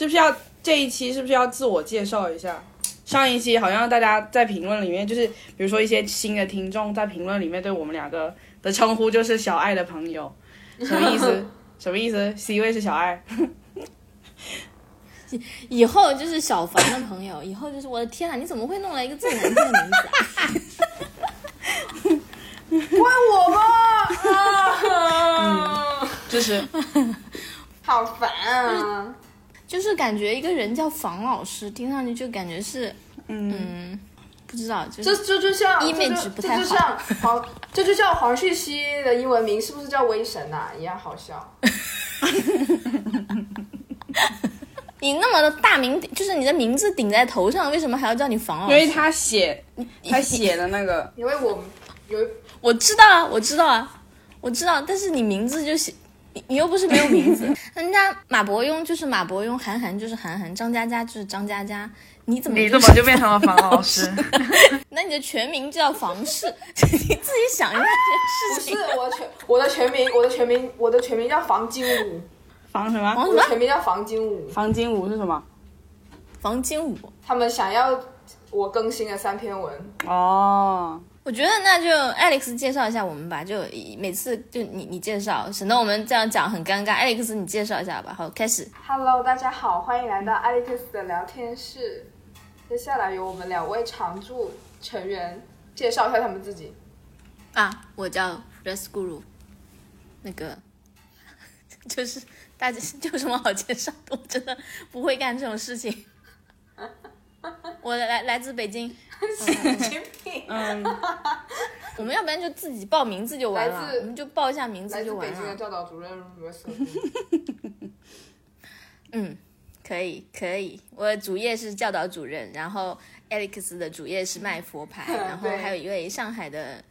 是不是要这一期是不是要自我介绍一下？上一期好像大家在评论里面，就是比如说一些新的听众在评论里面对我们两个的称呼就是小爱的朋友，什么意思？什么意思？C 位是小爱，以后就是小凡的朋友，以后就是我的天呐，你怎么会弄来一个这么难听的名字啊？怪我吗？啊，就是好烦啊！就是感觉一个人叫房老师，听上去就感觉是，嗯，嗯，不知道，就这是这就像 image 这就不太这就像黄，这就像黄旭熙的英文名是不是叫威神呐、一样好笑。你那么的大名，就是你的名字顶在头上，为什么还要叫你房老师？因为他写他写的那个，因为我有我知道啊，我知道啊，我知道，但是你名字就写，你你又不是没有名字，人家马伯庸就是马伯庸，韩寒就是韩寒，张嘉佳就是张嘉佳，你怎么你就怎么就变成了房老师？那你的全名叫房氏，你自己想一下这件事情。不是我的全我的全名，我的全名，我的全名叫房金武，房什么？房什么？我的全名叫房金武。房金武是什么？房金武。他们想要我更新的三篇文，哦，我觉得那就 Alex 介绍一下我们吧，就每次就你你介绍，省得我们这样讲很尴尬。Alex 你介绍一下吧。好，开始。Hello，大家好，欢迎来到 Alex 的聊天室。接下来由我们两位常驻成员介绍一下他们自己。啊，我叫 Res Guru，那个 就是大家就 有什么好介绍的？我真的不会干这种事情。我来来自北京，神经病！嗯，我们要不然就自己报名字就完了我们就报一下名字就完自北京的了。教导主任。嗯，可以可以，我的主业是教导主任，然后 Alex 的主业是卖佛牌，然后还有一位上海的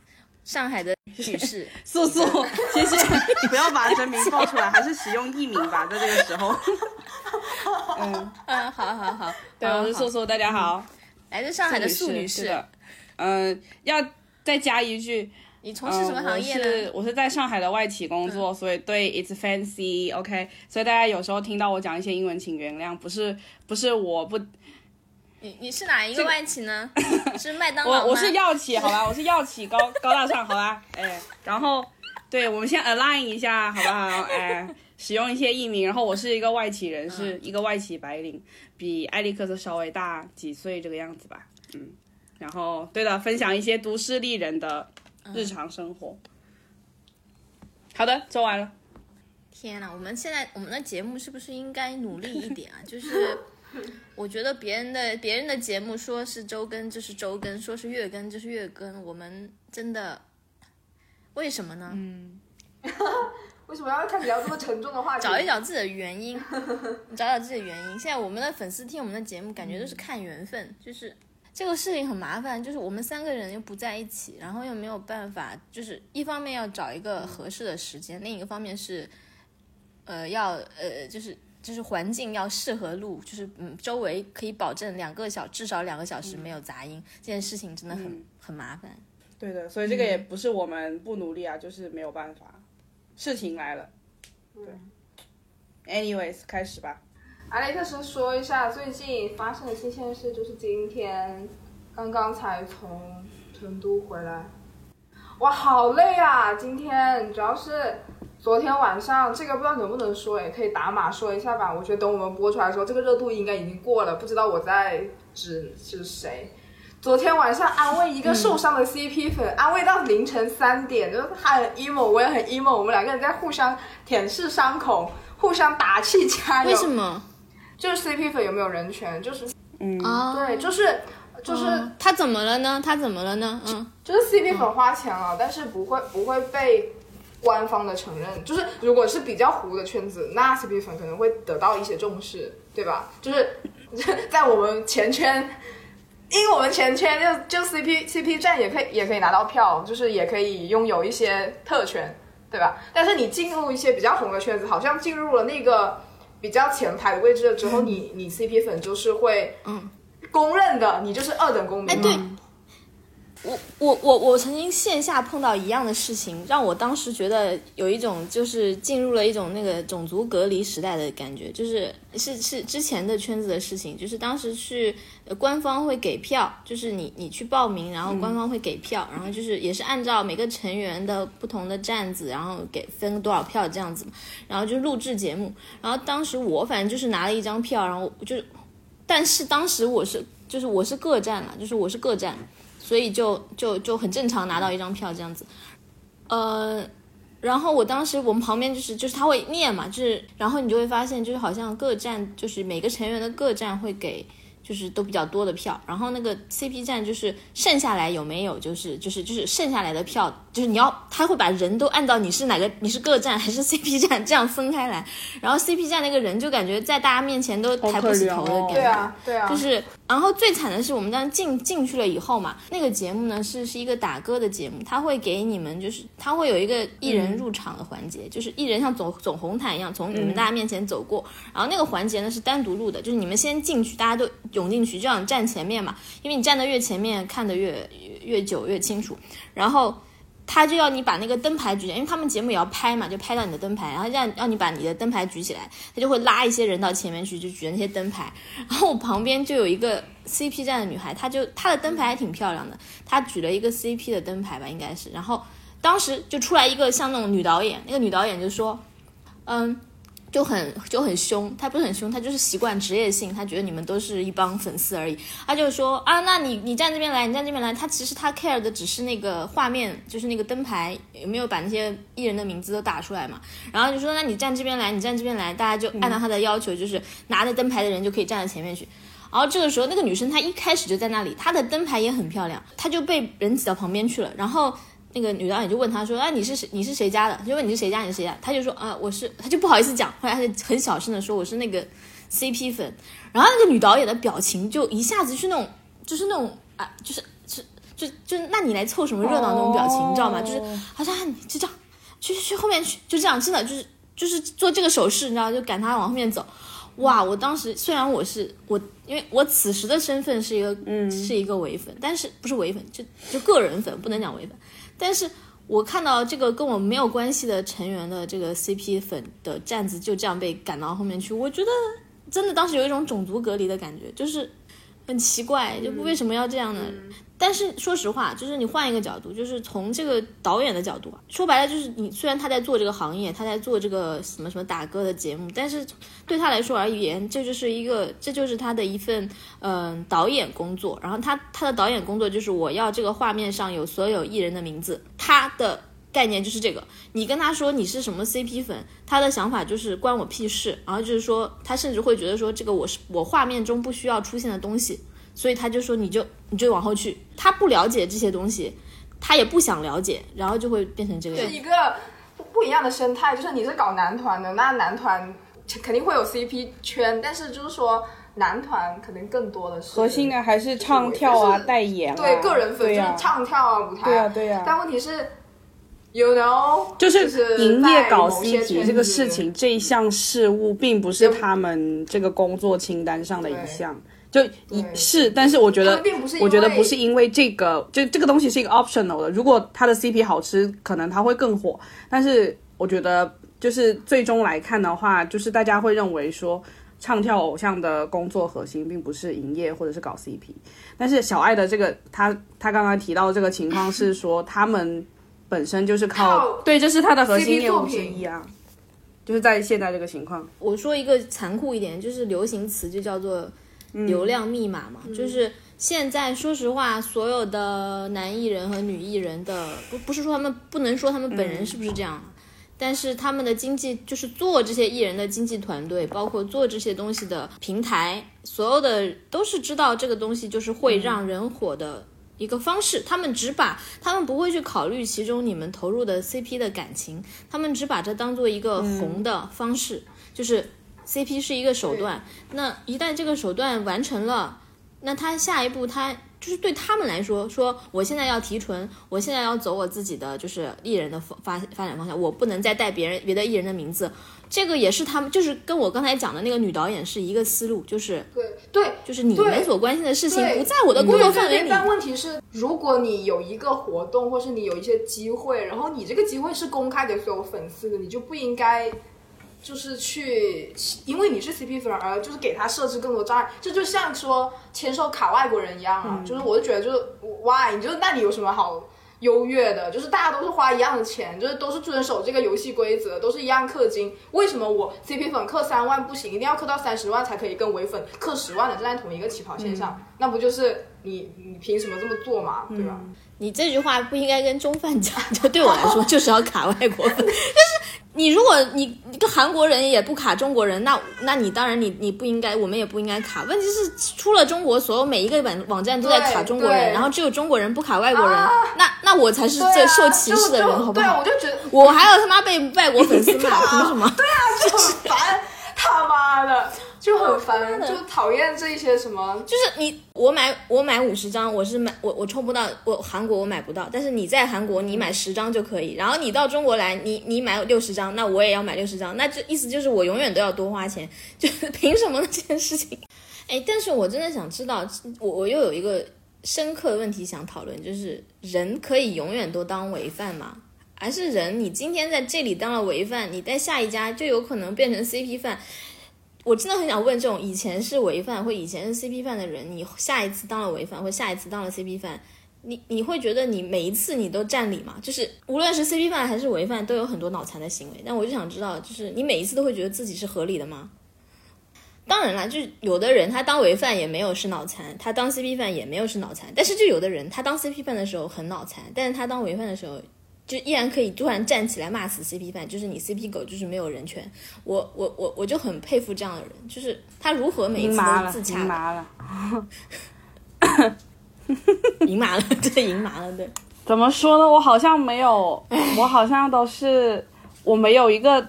上海的女士。素素，谢谢，不要把真名报出来，还是使用艺名吧，在这个时候。嗯，嗯，好好好，对，我是素素，大家好，来自上海的素女士，嗯，要再加一句，你从事什么行业嗯我是呢？我是在上海的外企工作，所以对 it's fancy，OK，、所以大家有时候听到我讲一些英文，请原谅，不是不是我不，你你是哪一个外企呢？是麦当劳吗？我我是药企，好吧，我是药企高 高大上，好吧，哎，然后对我们先 align 一下，好不好？哎，使用一些艺名，然后我是一个外企人士，一个外企白领，比艾利克斯稍微大几岁这个样子吧，嗯，然后对的，分享一些都市丽人的日常生活。好的，做完了。天呐，我们现在我们的节目是不是应该努力一点啊？就是 我觉得别人的别人的节目说是周更就是周更，说是月更就是月更，我们真的为什么呢？嗯 为什么要开始聊这么沉重的话题？找一找自己的原因，找找自己的原因。现在我们的粉丝听我们的节目，感觉都是看缘分，就是这个事情很麻烦，就是我们三个人又不在一起，然后又没有办法，就是一方面要找一个合适的时间，另一个方面是，呃，要呃，就是就是环境要适合录，就是嗯，周围可以保证两个小至少两个小时没有杂音，这件事情真的很、很麻烦。对的，所以这个也不是我们不努力啊，就是没有办法，事情来了。对，anyways，开始吧。阿雷克斯说一下最近发生的新鲜事，就是今天刚刚才从成都回来，哇，好累啊！今天主要是昨天晚上，这个不知道能不能说，也可以打码说一下吧。我觉得等我们播出来的时候，这个热度应该已经过了，不知道我在指是谁。昨天晚上安慰一个受伤的 CP 粉，安慰到凌晨三点，就是他很 emo，我也很 emo，我们两个人在互相舔舐伤口，互相打气加油。为什么？就是 CP 粉有没有人权？就是嗯，啊，对，就是就是、嗯他怎么了呢？他怎么了呢？嗯。就是 CP 粉花钱了，但是不会不会被官方的承认。就是如果是比较糊的圈子，那 CP 粉可能会得到一些重视，对吧？就是在我们前圈。因为我们前圈就就 CP CP 站也可以也可以拿到票，就是也可以拥有一些特权，对吧？但是你进入一些比较红的圈子，好像进入了那个比较前排的位置了之后，你你 CP 粉就是会嗯公认的，你就是二等公民。哎，对，我我我我曾经线下碰到一样的事情，让我当时觉得有一种就是进入了一种那个种族隔离时代的感觉，就是是是之前的圈子的事情，就是当时去呃官方会给票，就是你你去报名，然后官方会给票，然后就是也是按照每个成员的不同的站子，然后给分多少票这样子嘛，然后就录制节目，然后当时我反正就是拿了一张票，然后就是，但是当时我是就是我是各站了，就是我是各站。所以就就就很正常拿到一张票这样子，呃，然后我当时我们旁边就是就是他会念嘛，就是然后你就会发现就是好像各站就是每个成员的各站会给。就是都比较多的票，然后那个 CP 站就是剩下来有没有就是就是就是剩下来的票，就是你要他会把人都按照你是哪个你是各站还是 CP 站这样分开来，然后 CP 站那个人就感觉在大家面前都抬不起头的感觉，对啊对啊，就是然后最惨的是我们当时进进去了以后嘛，那个节目呢是是一个打歌的节目，他会给你们就是他会有一个艺人入场的环节，就是艺人像走走红毯一样从你们大家面前走过，然后那个环节呢是单独录的，就是你们先进去，大家都。涌进去，这样站前面嘛，因为你站得越前面，看得越越久越清楚。然后他就要你把那个灯牌举起来，因为他们节目也要拍嘛，就拍到你的灯牌，然后让让你把你的灯牌举起来，他就会拉一些人到前面去，就举那些灯牌。然后我旁边就有一个 CP 站的女孩，她就她的灯牌还挺漂亮的，她举了一个 CP 的灯牌吧，应该是。然后当时就出来一个像那种女导演，那个女导演就说，嗯。就很就很凶，他不是很凶，他就是习惯职业性，他觉得你们都是一帮粉丝而已。他就说啊，那你你站这边来，你站这边来。他其实他 care 的只是那个画面，就是那个灯牌有没有把那些艺人的名字都打出来嘛。然后就说那你站这边来，你站这边来，大家就按照他的要求，就是拿着灯牌的人就可以站在前面去。然后这个时候那个女生她一开始就在那里，她的灯牌也很漂亮，她就被人挤到旁边去了。然后。那个女导演就问他说：“啊，你是谁？你是谁家的？”就问你是谁家，你是谁家？他就说：“啊，我是。”他就不好意思讲，后来他就很小声的说：“我是那个 CP 粉。”然后那个女导演的表情就一下子是那种，就是那种啊，就是是就就那你来凑什么热闹那种表情，你知道吗？就是好像你就这样去去去后面去，就这样，真的就是就是做这个手势，你知道，就赶他往后面走。哇！我当时虽然我是我，因为我此时的身份是一个嗯是一个唯粉，但是不是唯粉，就就个人粉，不能讲唯粉。但是我看到这个跟我没有关系的成员的这个 CP 粉的站子就这样被赶到后面去，我觉得真的当时有一种种族隔离的感觉，就是很奇怪，就为什么要这样呢？但是说实话，就是你换一个角度，就是从这个导演的角度啊，说白了就是你虽然他在做这个行业，他在做这个什么什么打歌的节目，但是对他来说而言，这就是一个这就是他的一份嗯导演工作。然后他他的导演工作就是我要这个画面上有所有艺人的名字，他的概念就是这个。你跟他说你是什么 CP 粉，他的想法就是关我屁事。然后就是说他甚至会觉得说这个我是我画面中不需要出现的东西。所以他就说，你就你就往后去。他不了解这些东西，他也不想了解，然后就会变成这个样。是一个不一样的生态。就是你是搞男团的，那男团肯定会有 CP 圈，但是就是说男团可能更多的是核心的还是唱跳啊、代言啊，对个人粉就是唱跳啊、舞台。对啊，对呀。但问题是，you know，就是营业搞 CP 这个事情，这一项事务并不是他们这个工作清单上的一项。就一是，但是我觉得，我觉得不是因为这个，就这个东西是一个 optional 的。如果它的 CP 好吃，可能它会更火。但是我觉得，就是最终来看的话，就是大家会认为说，唱跳偶像的工作核心并不是营业或者是搞 CP。但是小爱的这个，他他刚刚提到这个情况是说，他们本身就是靠，对，这是他的核心业务之一啊。就是在现在这个情况，我说一个残酷一点，就是流行词就叫做。流量密码嘛，就是现在说实话，所有的男艺人和女艺人的不不是说他们不能说他们本人是不是这样，但是他们的经济就是做这些艺人的经济团队，包括做这些东西的平台，所有的都是知道这个东西就是会让人火的一个方式，他们只把他们不会去考虑其中你们投入的 CP 的感情，他们只把这当做一个红的方式，就是。CP 是一个手段，那一旦这个手段完成了，那他下一步他就是对他们来说，说我现在要提纯，我现在要走我自己的就是艺人的发发发展方向，我不能再带别人别的艺人的名字，这个也是他们就是跟我刚才讲的那个女导演是一个思路，就是对，对，就是你们所关心的事情不在我的工作范围里。但问题是，如果你有一个活动，或是你有一些机会，然后你这个机会是公开给所有粉丝的，你就不应该。就是去，因为你是 CP 粉而就是给他设置更多障碍，这就像说签售卡外国人一样啊。就是我就觉得就是 why，你就那你有什么好优越的？就是大家都是花一样的钱，就是都是遵守这个游戏规则，都是一样氪金。为什么我 CP 粉氪三万不行，一定要氪到三十万才可以跟唯粉氪十万的站在同一个起跑线上？那不就是你你凭什么这么做嘛？对吧？你这句话不应该跟中饭讲，就对我来说 就是要卡外国粉。就是你如果你一个韩国人也不卡中国人，那那你当然你你不应该，我们也不应该卡。问题是出了中国，所有每一个网网站都在卡中国人，然后只有中国人不卡外国人，啊那那我才是最受歧视的人，好不好我？就觉得我还要他妈被外国粉丝骂，凭什么？对啊，就很烦，他妈的就很烦，就讨厌这一些什么。就是你，我买我买五十张，我是买我我抽不到，我韩国我买不到，但是你在韩国你买十张就可以，然后你到中国来，你你买六十张，那我也要买六十张，那这意思就是我永远都要多花钱，就是凭什么呢这件事情？哎，但是我真的想知道，我我又有一个深刻的问题想讨论，就是人可以永远都当违犯吗？还是人你今天在这里当了违犯，你在下一家就有可能变成 CP 犯？我真的很想问，这种以前是违犯或以前是 CP 犯的人，你下一次当了违犯或下一次当了 CP 犯，你你会觉得你每一次你都占理吗？就是无论是 CP 犯还是违犯，都有很多脑残的行为。但我就想知道，就是你每一次都会觉得自己是合理的吗？当然啦，就有的人他当违犯也没有是脑残，他当 CP 犯也没有是脑残，但是就有的人他当 CP 犯的时候很脑残，但是他当违犯的时候就依然可以突然站起来骂死 CP 犯，就是你 CP 狗就是没有人权。我我我我就很佩服这样的人，就是他如何每一次都自洽的，赢麻了。赢麻了，对，赢麻了，对。怎么说呢？我好像没有，我好像都是我没有一个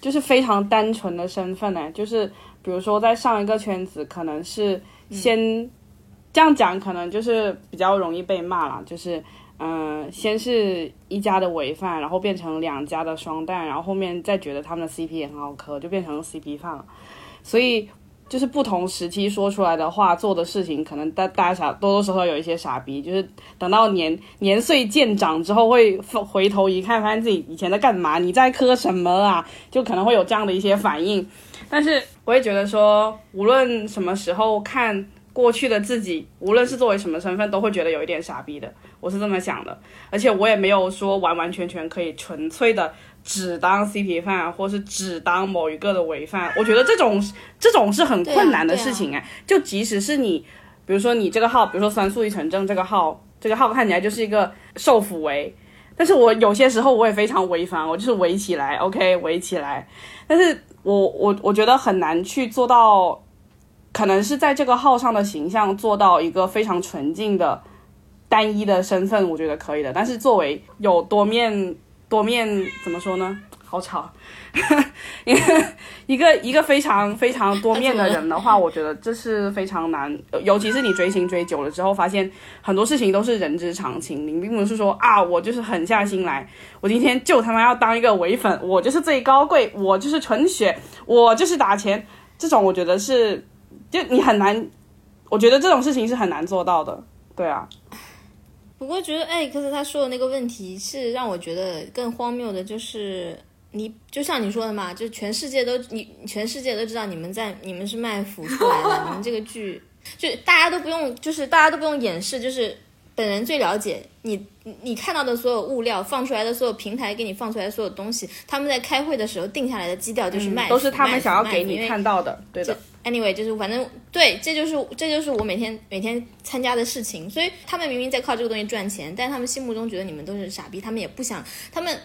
就是非常单纯的身份呢。就是比如说在上一个圈子，可能是先、这样讲，可能就是比较容易被骂了。就是嗯、先是一家的违犯，然后变成两家的双蛋，然后后面再觉得他们的 CP 也很好磕，就变成 CP 饭了。所以就是不同时期说出来的话、做的事情，可能大大家多多少少有一些傻逼，就是等到年年岁渐长之后，会回头一看，发现自己以前在干嘛，你在磕什么啊？就可能会有这样的一些反应。但是我也觉得说，无论什么时候看过去的自己，无论是作为什么身份，都会觉得有一点傻逼的。我是这么想的，而且我也没有说完完全全可以纯粹的只当 CP 犯，或是只当某一个的违犯。我觉得这种这种是很困难的事情哎、就即使是你，比如说你这个号，比如说酸素一成正这个号，这个号看起来就是一个受辅为，但是我有些时候我也非常违反，我就是围起来，OK，围起来，但是我我我觉得很难去做到，可能是在这个号上的形象做到一个非常纯净的单一的身份，我觉得可以的。但是作为有多面多面怎么说呢？好吵，一个一个一个非常非常多面的人的话，我觉得这是非常难，尤其是你追星追久了之后，发现很多事情都是人之常情。你并不是说啊，我就是狠下心来，我今天就他妈要当一个唯粉，我就是最高贵，我就是纯血，我就是打钱。这种我觉得是，就你很难，我觉得这种事情是很难做到的。对啊，不过觉得艾克斯他说的那个问题是让我觉得更荒谬的，就是你就像你说的嘛，就全世界都你全世界都知道你们在你们是卖腐出来的，你们这个剧就大家都不用就是大家都不用掩饰，就是本人最了解你你看到的所有物料放出来的所有平台给你放出来的所有东西，他们在开会的时候定下来的基调就是卖腐、嗯都是他们想要给你看到的，对的。anyway，就是反正对，这就是这就是我每天每天参加的事情。所以他们明明在靠这个东西赚钱，但他们心目中觉得你们都是傻逼，他们也不想，他们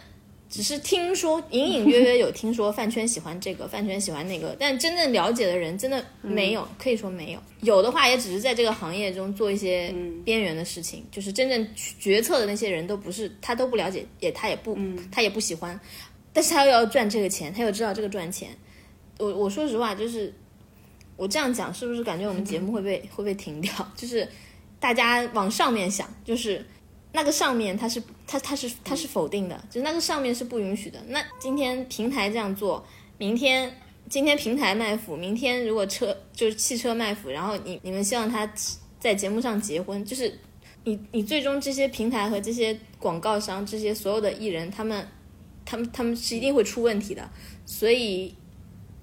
只是听说，隐隐约约有听说饭圈喜欢这个，饭圈喜欢那个，但真正了解的人真的没有，可以说没有。有的话也只是在这个行业中做一些边缘的事情，就是真正决策的那些人都不是他都不了解，也他也不、他也不喜欢，但是他又要赚这个钱，他又知道这个赚钱。我我说实话，就是我这样讲，是不是感觉我们节目会被 会被停掉？就是大家往上面想，就是那个上面它是它它是它是否定的，就是那个上面是不允许的。那今天平台这样做，明天今天平台卖腐，明天如果车就是汽车卖腐，然后你你们希望他在节目上结婚，就是你你最终这些平台和这些广告商这些所有的艺人，他们他们他们是一定会出问题的，所以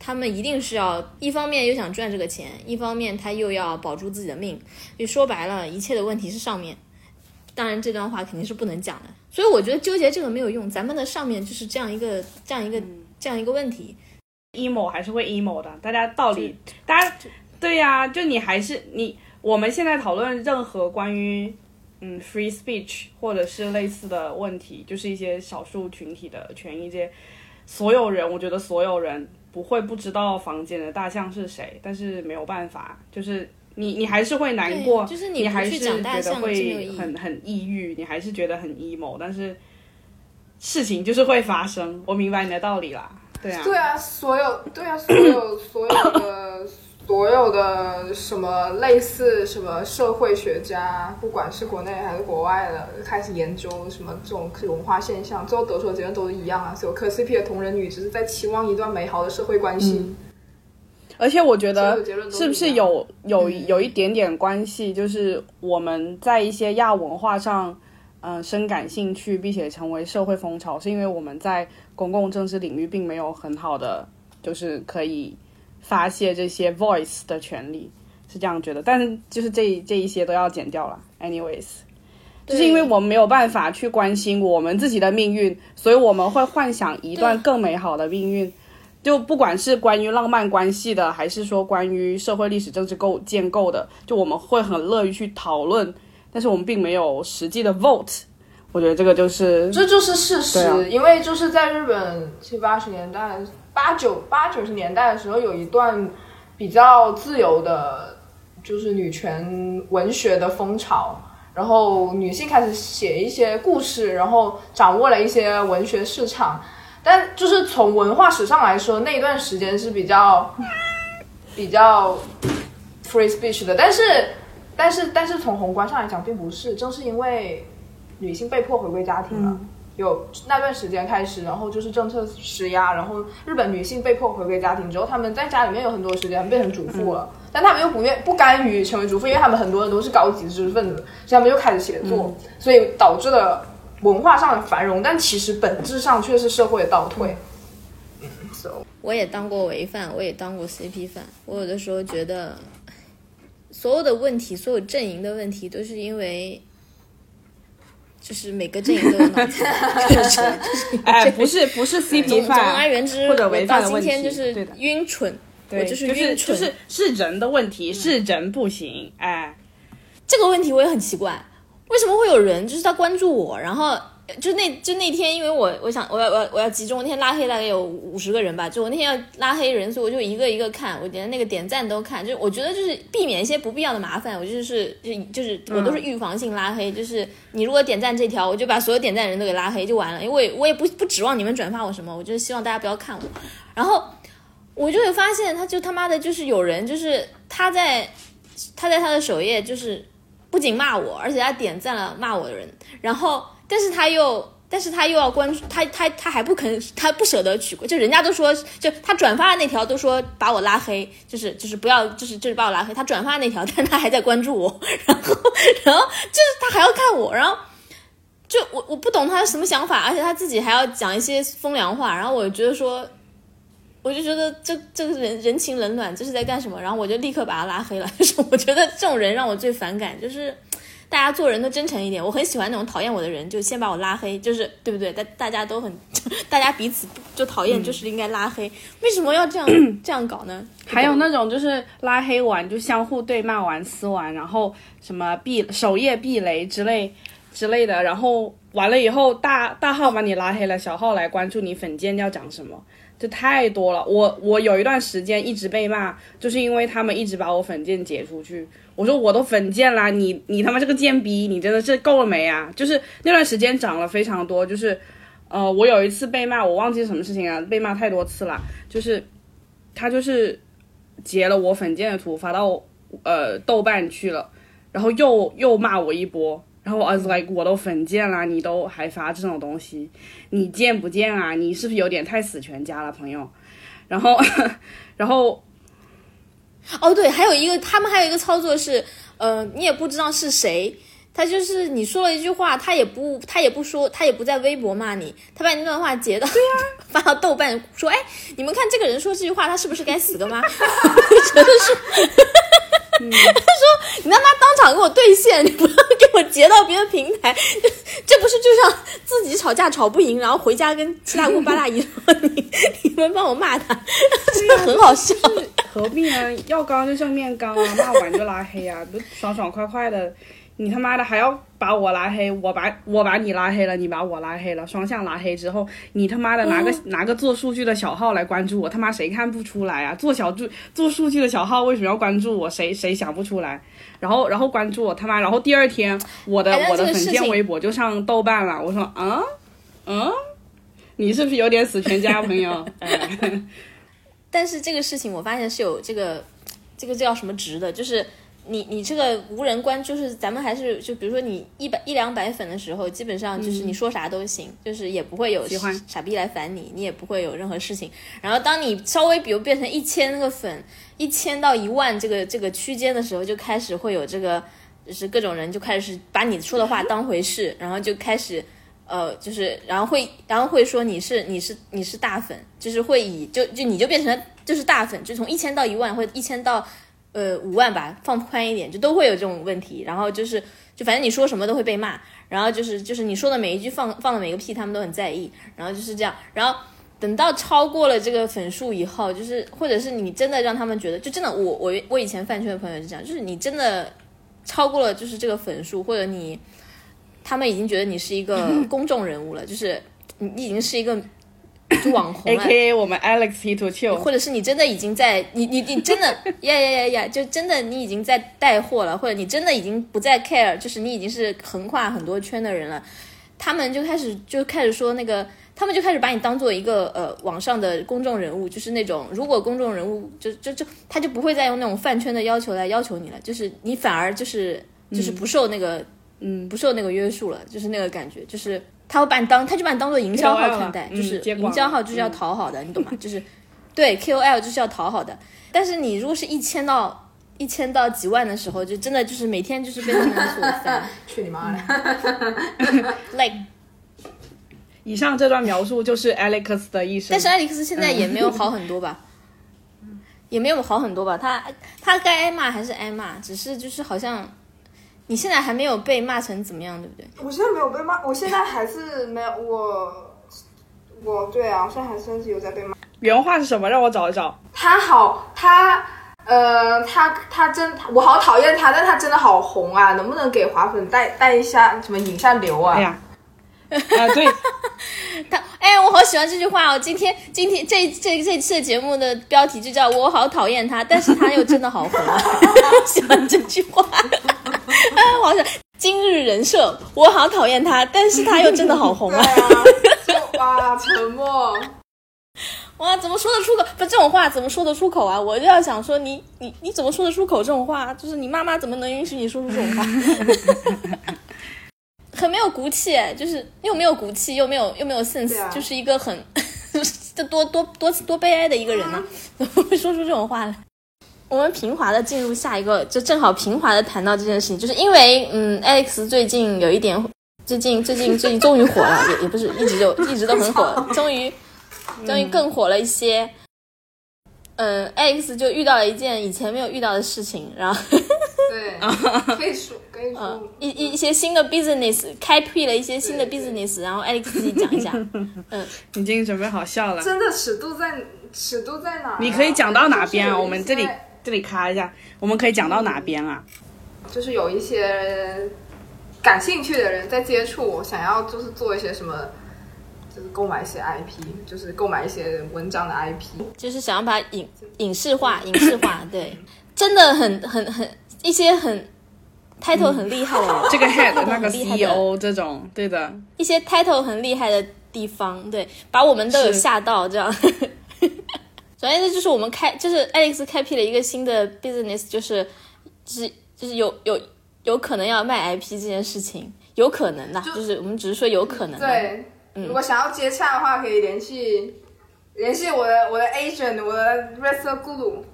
他们一定是要一方面又想赚这个钱，一方面他又要保住自己的命，就说白了，一切的问题是上面。当然，这段话肯定是不能讲的，所以我觉得纠结这个没有用。咱们的上面就是这样一个、这样一个、这样一个问题。emo 还是会 emo 的，大家道理，大家对呀、就你还是你，我们现在讨论任何关于嗯 free speech 或者是类似的问题，就是一些少数群体的权益，这些所有人，我觉得所有人不会不知道房间的大象是谁，但是没有办法，就是你你还是会难过，就是你你还是觉得会很很抑郁，你还是觉得很 emo，但是事情就是会发生，我明白你的道理啦，对啊，对啊，所有对啊，所有所有的所有的什么类似什么社会学家，不管是国内还是国外的，开始研究什么这种文化现象，最后得出的结论都是一样啊。所有磕 CP 的同人女只是在期望一段美好的社会关系。而且我觉得是不是有有有一点点关系，就是我们在一些亚文化上，嗯、深感兴趣，并且成为社会风潮，是因为我们在公共政治领域并没有很好的，就是可以发泄这些 voice 的权利，是这样觉得。但是就是这这一些都要剪掉了，anyways。就是因为我们没有办法去关心我们自己的命运，所以我们会幻想一段更美好的命运。就不管是关于浪漫关系的，还是说关于社会历史政治构建构的，就我们会很乐于去讨论，但是我们并没有实际的 vote。我觉得这个就是这就是事实，啊因为就是在日本七八十年代、八九八九十年代的时候，有一段比较自由的，就是女权文学的风潮。然后女性开始写一些故事，然后掌握了一些文学市场。但就是从文化史上来说，那一段时间是比较比较 free speech 的，但是但是但是从宏观上来讲，并不是，正是因为女性被迫回归家庭了。有那段时间开始，然后就是政策施压，然后日本女性被迫回归家庭之后，她们在家里面有很多时间变成主妇了，但她们又不愿不甘于成为主妇，因为她们很多人都是高级知识分子，所以她们又开始写作，所以导致了文化上的繁荣，但其实本质上却是社会的倒退。嗯，so 我也当过违犯，我也当过 CP 犯。我有的时候觉得，所有的问题，所有阵营的问题，都是因为，就是每个阵营都有脑是就是哎，不是不是 CP 总总而，言之，或者违犯的问题天就是对的。晕蠢，我对，就是就是晕蠢。就是是人的问题，是人不行，哎，这个问题我也很奇怪，为什么会有人就是他关注我，然后就那就那天，因为我我想我要我要我要集中，那天拉黑大概有五十个人吧，就我那天要拉黑人，所以我就一个一个看，我连那个点赞都看，就我觉得就是避免一些不必要的麻烦，我就是就就是我都是预防性拉黑，就是你如果点赞这条，我就把所有点赞人都给拉黑就完了，因为我也我也不不指望你们转发我什么，我就是希望大家不要看我，然后我就会发现，他就他妈的就是有人就是他在他在他的首页就是不仅骂我，而且他点赞了骂我的人，然后但是他又。但是他又要关注他，他他还不肯，他不舍得取关，就人家都说，就他转发的那条都说把我拉黑，就是就是不要，就是就是把我拉黑。他转发那条，但他还在关注我，然后然后就是他还要看我，然后就我我不懂他什么想法，而且他自己还要讲一些风凉话，然后我觉得说，我就觉得这这个人人情冷暖，这是在干什么？然后我就立刻把他拉黑了。就是我觉得这种人让我最反感，就是大家做人都真诚一点。我很喜欢那种讨厌我的人，就先把我拉黑，就是对不对？大大家都很，大家彼此就讨厌，就是应该拉黑。为什么要这样 这样搞呢？还有那种就是拉黑完就相互对骂完撕完，然后什么避首页避雷之类之类的，然后完了以后大大号把你拉黑了，小号来关注你粉件要讲什么，这太多了。我我有一段时间一直被骂，就是因为他们一直把我粉件截出去。我说我都粉件啦，你你他妈这个贱逼，你真的是够了没啊？就是那段时间涨了非常多，就是呃，我有一次被骂，我忘记什么事情啊，被骂太多次了，就是他就是截了我粉件的图发到呃豆瓣去了，然后又又骂我一波，然后 I was like 我都粉见啦，你都还发这种东西，你贱不贱啊？你是不是有点太死全家了，朋友？然后 然后哦，对，还有一个，他们还有一个操作是，呃，你也不知道是谁，他就是你说了一句话，他也不，他也不说，他也不在微博骂你，他把你那段话截到，对呀、发到豆瓣说，哎，你们看这个人说这句话，他是不是该死的吗？真的是，他说你他妈当场给我兑现，你不截到别的平台，这不是就像自己吵架吵不赢，然后回家跟七大姑八大姨说你你们帮我骂他，真的很好笑。何必呢？要刚就正面刚啊，骂完就拉黑啊，不爽爽快快的。你他妈的还要把我拉黑，我把我把你拉黑了，你把我拉黑了，双向拉黑之后，你他妈的拿个、拿个做数据的小号来关注我，他妈谁看不出来啊？做小做做数据的小号为什么要关注我？谁谁想不出来？然后然后关注我他妈，然后第二天我的、哎我的粉件这个事情微博就上豆瓣了，我说啊嗯，你是不是有点死全家朋友？哎但是这个事情我发现是有这个这个叫什么值的，就是你你这个无人关，就是咱们还是就比如说你一百一两百粉的时候，基本上就是你说啥都行，就是也不会有傻逼来烦你，你也不会有任何事情。然后当你稍微比如变成一千个粉，一千到一万这个这个区间的时候，就开始会有这个就是各种人就开始把你说的话当回事，然后就开始。呃，就是，然后会，然后会说你是你是你是大粉，就是会以就就你就变成了就是大粉，就从一千到一万或者一千到呃五万吧，放宽一点，就都会有这种问题。然后就是就反正你说什么都会被骂，然后就是就是你说的每一句放放的每个屁他们都很在意，然后就是这样，然后等到超过了这个粉数以后，就是或者是你真的让他们觉得，就真的我我我以前饭圈的朋友是这样，就是你真的超过了就是这个粉数，或者你。他们已经觉得你是一个公众人物了，就是你已经是一个就网红，A 了，K A 我们 Alex T to 秋，或者是你真的已经在你你你真的呀呀呀呀，就真的你已经在带货了，或者你真的已经不再 care，就是你已经是横跨很多圈的人了，他们就开始就开始说那个。他们就开始把你当做一个呃网上的公众人物，就是那种如果公众人物就就就他就不会再用那种饭圈的要求来要求你了，就是你反而就是就是不受那个嗯。不受那个约束了，就是那个感觉，就是他会把你当他就把你当做营销号看待，嗯就是营销号就是要嗯讨好的，你懂吗？就是对 KOL 就是要讨好的，但是你如果是一千到一千到几万的时候，就真的就是每天就是被他们所烦 去你妈的！like。以上这段描述就是 Alex 的一生。但是艾利克斯现在也没有好很多吧，也没有好很多吧。他他该挨骂还是挨骂，只是就是好像你现在还没有被骂成怎么样，对不对？我现在没有被骂，我现在还是没有我，我对啊，我现在还甚至有在被骂。原话是什么？让我找一找。他好，他呃，他他真，我好讨厌他，但他真的好红啊！能不能给华粉带带一下什么引下流啊？哎呀，啊对，他哎，我好喜欢这句话哦！今天今天这这这期的节目的标题就叫“我好讨厌他，但是他又真的好红啊”，喜欢这句话。啊，我好想今日人设，我好讨厌他，但是他又真的好红对啊！哇，沉默。哇，怎么说得出口？不，这种话怎么说得出口啊？我就要想说你，你你怎么说得出口这种话？就是你妈妈怎么能允许你说出这种话？很没有骨气，哎，就是又没有骨气，又没有又没有 sense，、啊就是一个很 这多多多多悲哀的一个人呢、怎么会说出这种话来？我们平滑的进入下一个，就正好平滑的谈到这件事情，就是因为嗯，Alex 最近有一点，最近最近最近终于火了，也也不是一直就一直都很火，终于终于更火了一些。嗯，Alex 就遇到了一件以前没有遇到的事情，然后对，可以说可以说，一一一些新的 business 开辟了一些新的 business，然后 Alex 自己讲一下。嗯已经准备好笑了。真的尺度在尺度在哪？你可以讲到哪边啊？我们这里些这里卡一下，我们可以讲到哪边啊？就是有一些感兴趣的人在接触，想要就是做一些什么，就是购买一些 IP，就是购买一些文章的 IP。就是想要把它影影视化，影视化，对，真的很很很一些很 title 很厉害的，这个 head 很那个厉害的 CEO 这种，对的，一些 title 很厉害的地方，对，把我们都有吓到这样。首先，这就是我们开，就是 Alex 开辟了一个新的 business，就是就是就是有有有可能要卖 IP 这件事情，有可能的，就是我们只是说有可能的。对，如果想要接洽的话，可以联系联系我的我的 agent，我的 r e s e r Guru。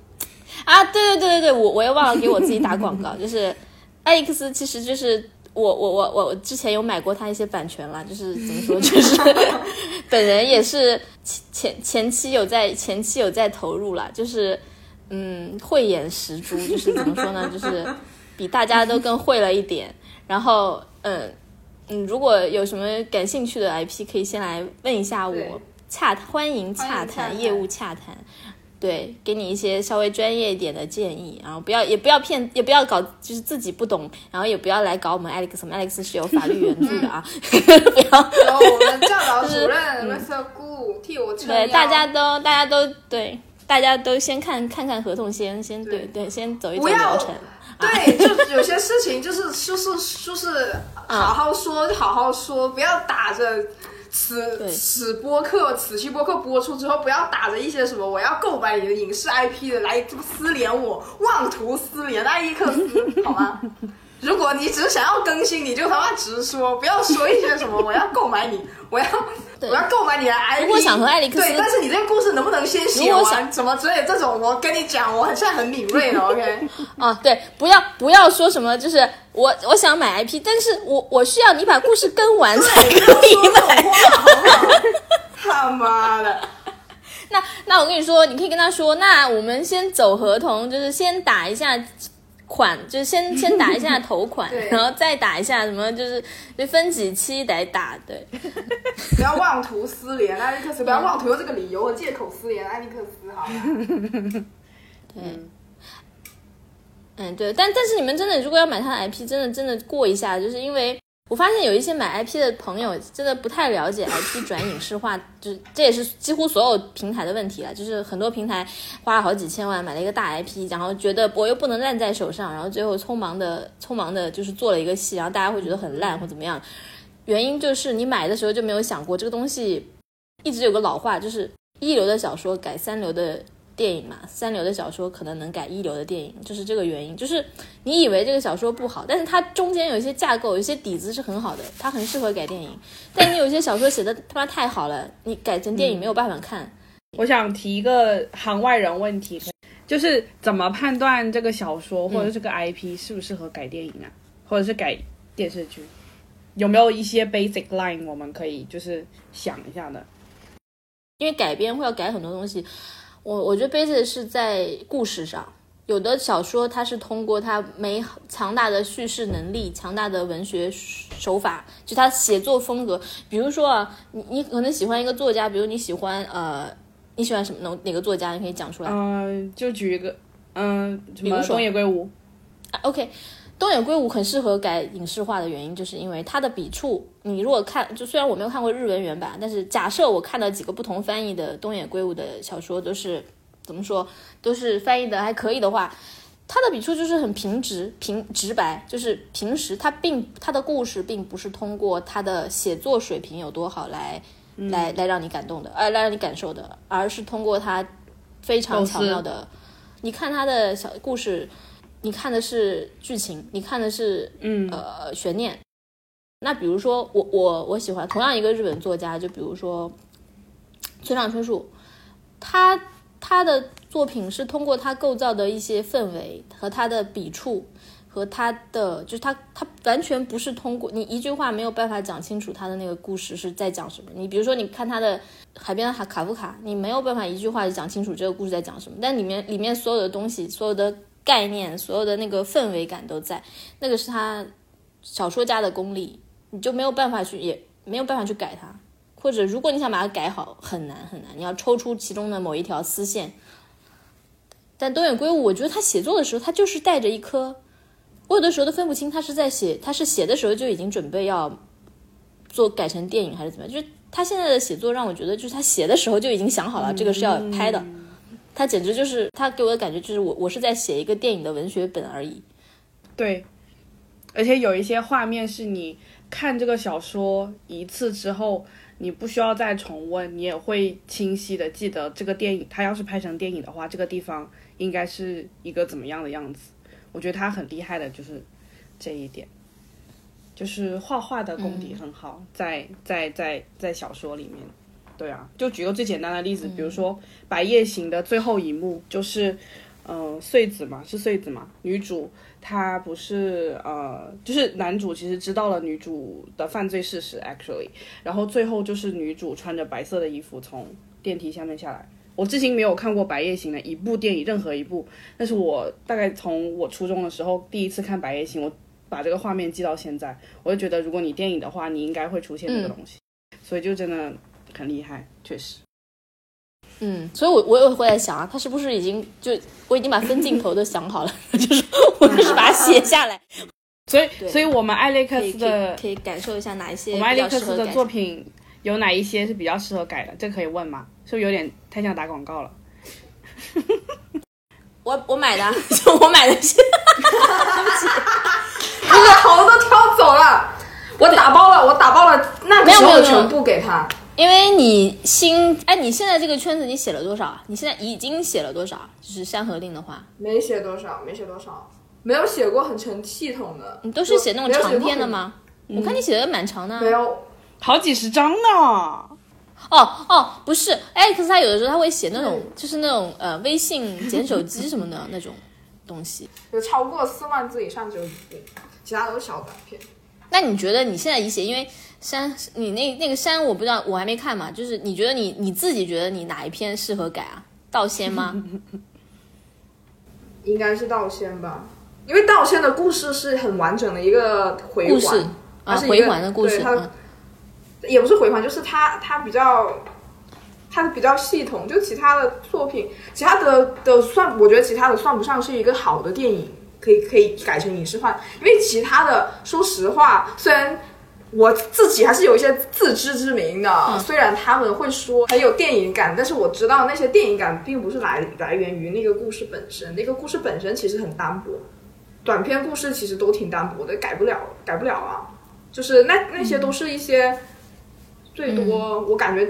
啊，对对对对对，我我又忘了给我自己打广告，就是艾利克斯，其实就是我我我我之前有买过他一些版权了，就是怎么说，就是 本人也是前前前期有在前期有在投入了，就是嗯慧眼识珠，就是怎么说呢，就是比大家都更会了一点，然后嗯嗯，如果有什么感兴趣的 IP，可以先来问一下我，洽欢迎洽谈业务洽谈。对，给你一些稍微专业一点的建议，然后不要也不要骗，也不要搞就是自己不懂，然后也不要来搞我们 Alex，我们 Alex 是有法律援助的啊，不要然后我们教导主任 r e s e r Guru 替我撑。对大家都大家都对大家都先看看看合同先先对对。先走一走不要流程，对，就有些事情就是就是就是嗯好好说就好好说，不要打着此此播客此期播客播出之后，不要打着一些什么我要购买你的影视 IP 的来这么撕连我，妄图私连艾利克斯，好吗？如果你只是想要更新，你就他妈直说，不要说一些什么我要购买你，我要我要购买你的 IP。如果想和艾利克斯对，但是你这个故事能不能先写如果想完？什么之类的这种，我跟你讲，我现在很敏锐的，OK。啊，对，不要不要说什么，就是我我想买 IP，但是我我需要你把故事跟完才可以买。他妈的！那那我跟你说，你可以跟他说，那我们先走合同，就是先打一下款，就是先 先打一下头款对，然后再打一下什么，就是就分几期得打，对。不要妄图私联艾利克斯，不要妄图用这个理由和借口私联艾利克斯，好吗？嗯，对，但但是你们真的如果要买他的 IP，真的真的过一下，就是因为我发现有一些买 IP 的朋友真的不太了解 IP 转影视化，就是这也是几乎所有平台的问题了，就是很多平台花了好几千万买了一个大 IP，然后觉得我又不能烂在手上，然后最后匆忙的匆忙的就是做了一个戏，然后大家会觉得很烂或怎么样，原因就是你买的时候就没有想过这个东西，一直有个老话就是一流的小说改三流的电影嘛，三流的小说可能能改一流的电影，就是这个原因。就是你以为这个小说不好，但是它中间有一些架构、有一些底子是很好的，它很适合改电影。但你有些小说写的他妈太好了，你改成电影没有办法看。我想提一个行外人问题，就是怎么判断这个小说或者这个 IP 适不适合改电影啊，或者是改电视剧？有没有一些 basic line 我们可以就是想一下的？因为改编会要改很多东西。我我觉得 base 是在故事上，有的小说它是通过它没强大的叙事能力、强大的文学手法，就它写作风格。比如说啊，你你可能喜欢一个作家，比如你喜欢呃，你喜欢什么哪哪个作家？你可以讲出来。嗯、就举一个，嗯、什么比如说东野圭吾，啊 OK，东野圭吾很适合改影视化的原因，就是因为他的笔触。你如果看，就虽然我没有看过日文原版，但是假设我看到几个不同翻译的东野圭吾的小说，都是怎么说，都是翻译的还可以的话，他的笔触就是很平直、平直白，就是平时他并他的故事并不是通过他的写作水平有多好来、来来让你感动的，呃，来让你感受的，而是通过他非常巧妙的。你看他的小故事，你看的是剧情，你看的是嗯呃悬念。那比如说我我我喜欢同样一个日本作家，就比如说村上春树，他他的作品是通过他构造的一些氛围和他的笔触。和他的就是他，他完全不是通过你一句话没有办法讲清楚他的那个故事是在讲什么。你比如说，你看他的《海边的卡卡夫卡》，你没有办法一句话就讲清楚这个故事在讲什么，但里面里面所有的东西、所有的概念、所有的那个氛围感都在，那个是他小说家的功力，你就没有办法去，也没有办法去改它。或者如果你想把它改好，很难很难，你要抽出其中的某一条丝线。但东野圭吾，我觉得他写作的时候，他就是带着一颗。我有的时候都分不清他是在写，他是写的时候就已经准备要做改成电影还是怎么样。就是他现在的写作让我觉得，就是他写的时候就已经想好了，这个是要拍的。他简直就是他给我的感觉就是我我是在写一个电影的文学本而已。对，而且有一些画面是你看这个小说一次之后，你不需要再重温，你也会清晰的记得这个电影。它要是拍成电影的话，这个地方应该是一个怎么样的样子。我觉得他很厉害的，就是这一点，就是画画的功底很好，在在在在小说里面。对啊，就举个最简单的例子，比如说《白夜行》的最后一幕，就是，嗯、穗子嘛，是穗子嘛，女主她不是呃，就是男主其实知道了女主的犯罪事实，actually，然后最后就是女主穿着白色的衣服从电梯下面下来。我至今没有看过《白夜行》的一部电影，任何一部，但是我大概从我初中的时候第一次看《白夜行》，我把这个画面记到现在，我就觉得如果你电影的话，你应该会出现这个东西，所以就真的很厉害，确实。嗯，所以我我也会在想啊，他是不是已经就我已经把分镜头都想好了，就是我就是把它写下来，所以，所以我们艾利克可以可以斯的可以感受一下哪一些我们艾利克斯的作品有哪一些是比较适合改的？这可以问吗？是不是有点太像打广告了？我我买的我买的是，他把头都挑走了，我打包了，我打包了，那个时没有没有没有候全部给他。因为你新哎，你现在这个圈子你写了多少啊？你现在已经写了多少啊？就是《山河令》的话，没写多少，没写多少，没有写过很成系统的。你都是写那种长篇的吗？我看你写的蛮长的？没有，好几十章呢。哦哦，不是，艾利克斯他有的时候他会写那种，就是那种呃微信捡手机什么的那种东西。有超过四万字以上只有其他都是小短篇。那你觉得你现在一写，因为山你那那个山我不知道，我还没看嘛，就是你觉得你你自己觉得你哪一篇适合改啊？道仙吗？应该是道仙吧，因为道仙的故事是很完整的一个回故事环，啊，它是回环的故事，它嗯也不是回环，就是它它比较。它比较系统，就其他的作品，其他的的算，我觉得其他的算不上是一个好的电影，可以可以改成影视化，因为其他的，说实话，虽然我自己还是有一些自知之明的，虽然他们会说很有电影感，但是我知道那些电影感并不是来来源于那个故事本身，那个故事本身其实很单薄，短篇故事其实都挺单薄的，改不了，改不了啊，就是那那些都是一些最多、我感觉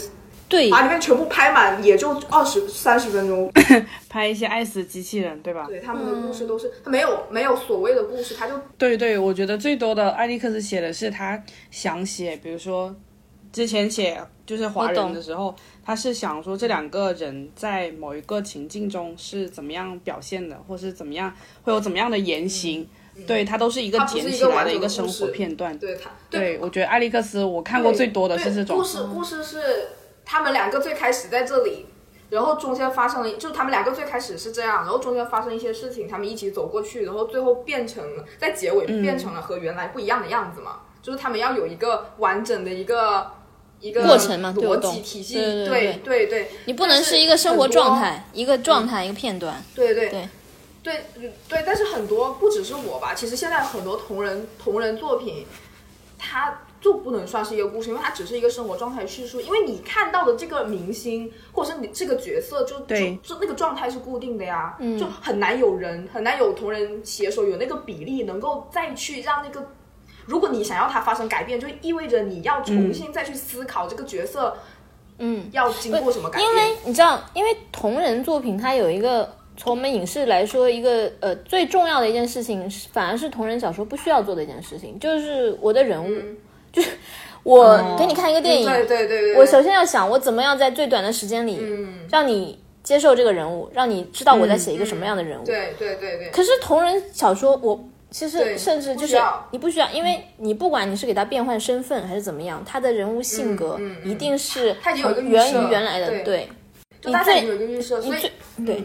对，把里面全部拍满也就二十三十分钟，拍一些爱死机器人，对吧？对他们的故事都是他没有没有所谓的故事，他就对对，我觉得最多的艾利克斯写的是他想写，比如说之前写就是华人的时候，他是想说这两个人在某一个情境中是怎么样表现的，或是怎么样会有怎么样的言行，对他都是一个捡起来的一个生活片段。对他对，我觉得艾利克斯我看过最多的是这种。故，事，故事是他们两个最开始在这里，然后中间发生了，就他们两个最开始是这样，然后中间发生一些事情，他们一起走过去，然后最后变成了在结尾嗯变成了和原来不一样的样子嘛，就是他们要有一个完整的一个一个过程嘛对我逻辑体系，对对对对对，你不能是一个生活状态，一个状态，一个片段。对对。对。对对，但是很多不只是我吧，其实现在很多同人同人作品，它就不能算是一个故事，因为它只是一个生活状态叙述。因为你看到的这个明星或者是你这个角色就，就对就那个状态是固定的呀，嗯就很难有人很难有同人写手有那个比例能够再去让那个。如果你想要它发生改变，就意味着你要重新再去思考这个角色，嗯，要经过什么改变。因为你知道，因为同人作品它有一个从我们影视来说，一个呃最重要的一件事情，是反而是同人小说不需要做的一件事情，就是我的人物，就 是我给你看一个电影，对对对对，我首先要想我怎么样在最短的时间里，让你接受这个人物，让你知道我在写一个什么样的人物。对对对对，可是同人小说，我其实甚至就是你不需要，因为你不管你是给他变换身份还是怎么样，他的人物性格一定是源于原来的，对对。就大家已经最你最对，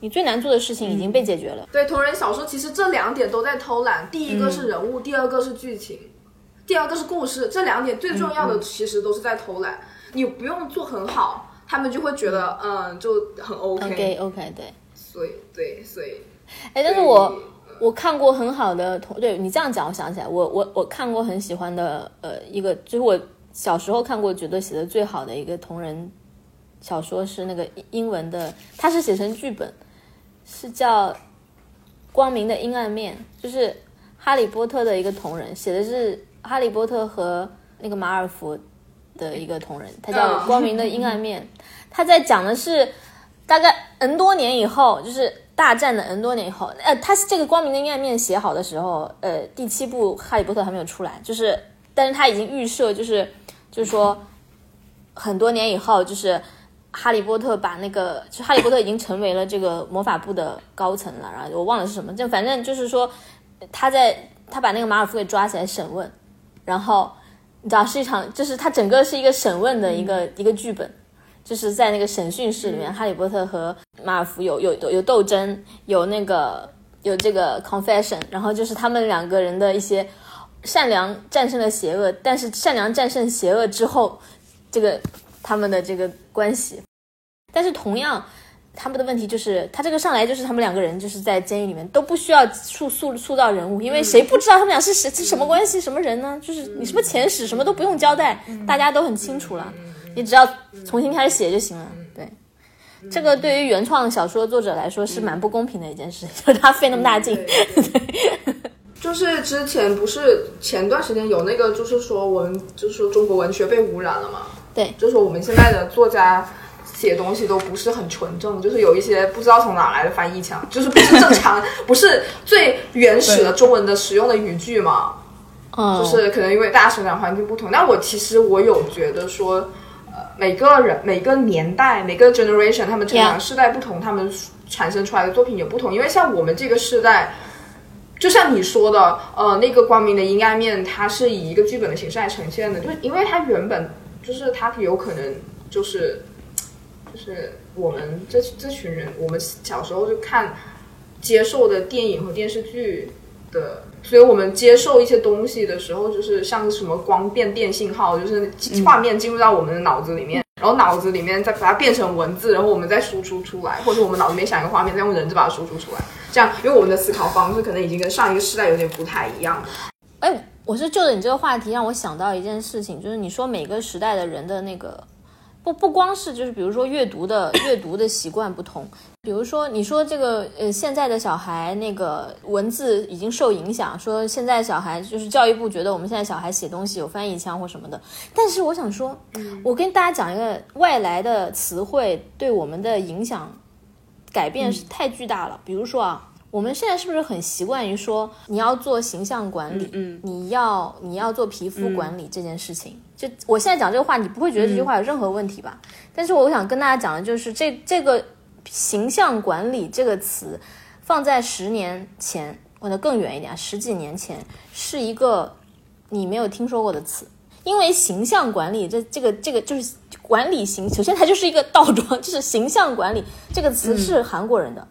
你最难做的事情已经被解决了。对同人小说其实这两点都在偷懒，第一个是人物，第二个是剧情，第二个是故事，这两点最重要的其实都是在偷懒。你不用做很好，他们就会觉得嗯就很 OK。OK OK，对。所以对，所以哎，但是我我看过很好的同，对你这样讲，我想起来，我我我看过很喜欢的呃一个，就是我小时候看过觉得写的最好的一个同人小说是那个英英文的，它是写成剧本，是叫《光明的阴暗面》，就是哈利波特的一个同人，写的是哈利波特和那个马尔福的一个同人，他叫嗯《光明的阴暗面》，他在讲的是大概 N 多年以后，就是大战的 N 多年以后，呃，他这个《光明的阴暗面》写好的时候，呃，第七部《哈利波特》还没有出来，就是，但是他已经预设，就是，就是说，很多年以后，就是哈利波特把那个，就哈利波特已经成为了这个魔法部的高层了，然后我忘了是什么，就反正就是说他在他把那个马尔福给抓起来审问，然后你知道是一场，就是他整个是一个审问的一个、一个剧本。就是在那个审讯室里面，哈利波特和马尔福有有有有斗争，有那个有这个 confession，然后就是他们两个人的一些善良战胜了邪恶，但是善良战胜邪恶之后，这个他们的这个关系，但是同样他们的问题就是，他这个上来就是他们两个人就是在监狱里面都不需要塑塑塑造人物，因为谁不知道他们俩是谁是什么关系什么人呢？就是你什么前史什么都不用交代，大家都很清楚了。你只要重新开始写就行了。对，这个对于原创小说作者来说是蛮不公平的一件事，就是他费那么大劲。对 就是之前不是前段时间有那个，就是说我们，就是说中国文学被污染了嘛？对，就是说我们现在的作家写东西都不是很纯正，就是有一些不知道从哪来的翻译腔，就是不是正常，不是最原始的中文的使用的语句嘛？嗯，就是可能因为大家生长环境不同，但我其实我有觉得说，呃，每个人、每个年代、每个 generation，他们成长.世代不同，他们产生出来的作品也不同。因为像我们这个世代，就像你说的，呃，那个光明的阴暗面，它是以一个剧本的形式来呈现的，就是因为它原本就是它有可能就是就是我们这这群人，我们小时候就看接受的电影和电视剧的，所以我们接受一些东西的时候，就是像什么光变电信号，就是画面进入到我们的脑子里面，然后脑子里面再把它变成文字，然后我们再输出出来，或者我们脑子里面想一个画面，再用人字把它输出出来。这样，因为我们的思考方式可能已经跟上一个时代有点不太一样了。哎，我是就着你这个话题，让我想到一件事情，就是你说每个时代的人的那个，不不光是就是比如说阅读的 阅读的习惯不同，比如说你说这个呃现在的小孩那个文字已经受影响，说现在小孩就是教育部觉得我们现在小孩写东西有翻译腔或什么的，但是我想说，我跟大家讲一个外来的词汇对我们的影响改变是太巨大了，比如说啊。我们现在是不是很习惯于说你要做形象管理，嗯你要你要做皮肤管理这件事情？就我现在讲这个话，你不会觉得这句话有任何问题吧？但是我想跟大家讲的就是，这这个形象管理这个词，放在十年前或者更远一点，十几年前是一个你没有听说过的词。因为形象管理这这个这个就是管理形，首先它就是一个倒装，就是形象管理这个词是韩国人的。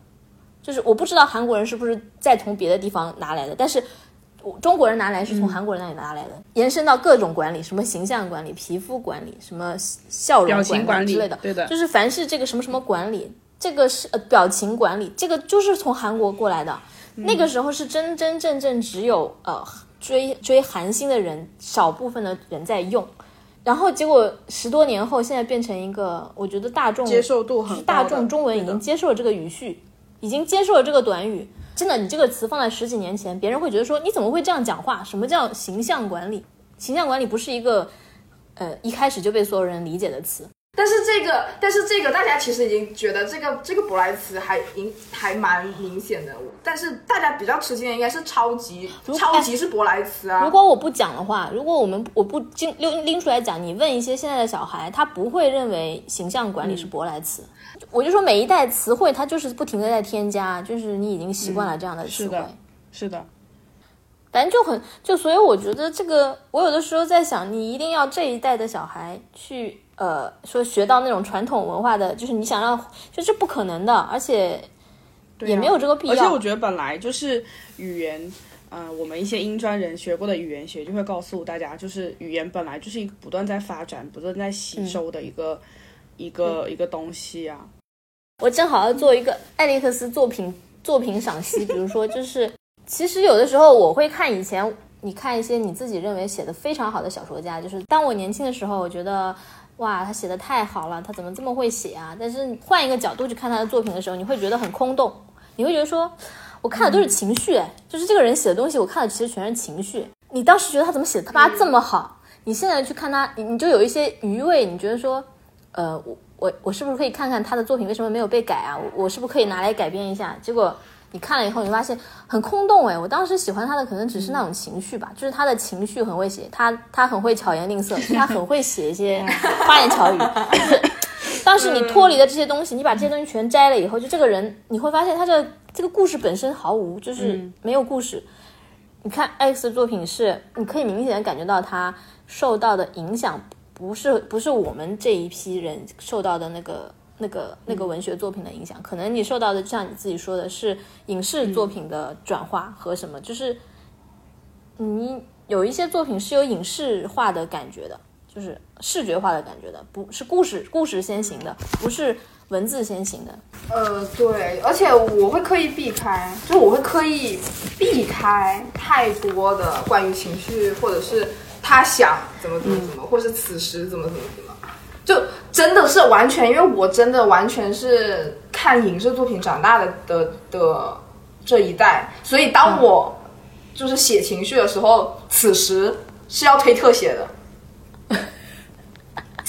就是我不知道韩国人是不是再从别的地方拿来的，但是中国人拿来是从韩国人那里拿来的，延伸到各种管理，什么形象管理、皮肤管理、什么笑容管理之类的，对的。就是凡是这个什么什么管理，这个是呃表情管理，这个就是从韩国过来的。那个时候是真真正正只有呃追追韩星的人少部分的人在用，然后结果十多年后，现在变成一个我觉得大众接受度很大众中文已经接受了这个语序，已经接受了这个短语。真的，你这个词放在十几年前，别人会觉得说你怎么会这样讲话？什么叫形象管理？形象管理不是一个呃一开始就被所有人理解的词。但是这个，但是这个，大家其实已经觉得这个这个舶来词还应还蛮明显的，但是大家比较吃惊的应该是超级，超级是舶来词啊。如果我不讲的话，如果我们我不拎拎拎出来讲，你问一些现在的小孩，他不会认为形象管理是舶来词。我就说每一代词汇，它就是不停的在添加，就是你已经习惯了这样的词汇。是的，是的，反正就很就，所以我觉得这个，我有的时候在想，你一定要这一代的小孩去呃说学到那种传统文化的，就是你想让，就是不可能的，而且也没有这个必要。而且我觉得本来就是语言，呃，我们一些英专人学过的语言学就会告诉大家，就是语言本来就是一个不断在发展、不断在吸收的一个、一个、一个东西啊。我正好要做一个艾利克斯作品作品赏析，比如说就是，其实有的时候我会看以前你看一些你自己认为写的非常好的小说家，就是当我年轻的时候，我觉得哇他写的太好了，他怎么这么会写啊？但是换一个角度去看他的作品的时候，你会觉得很空洞，你会觉得说，我看的都是情绪，哎就是这个人写的东西，我看的其实全是情绪。你当时觉得他怎么写他妈这么好，你现在去看他，你你就有一些余味，你觉得说，呃，我我我是不是可以看看他的作品为什么没有被改啊？我我是不是可以拿来改编一下？结果你看了以后，你发现很空洞哎。我当时喜欢他的可能只是那种情绪吧，就是他的情绪很会写，他他很会巧言令色，他很会写一些 花言巧语。就 是当时你脱离了这些东西，你把这些东西全摘了以后，就这个人你会发现他这这个故事本身毫无，就是没有故事。你看 X 的作品是，你可以明显的感觉到他受到的影响不是不是我们这一批人受到的那个。那个那个文学作品的影响，可能你受到的，像你自己说的是影视作品的转化和什么，就是你有一些作品是有影视化的感觉的，就是视觉化的感觉的，不是故事故事先行的，不是文字先行的。呃，对，而且我会刻意避开，就我会刻意避开太多的关于情绪，或者是他想怎么怎么怎么，或是此时怎么怎么怎么。就真的是完全，因为我真的完全是看影视作品长大的的的这一代，所以当我就是写情绪的时候，此时是要推特写的。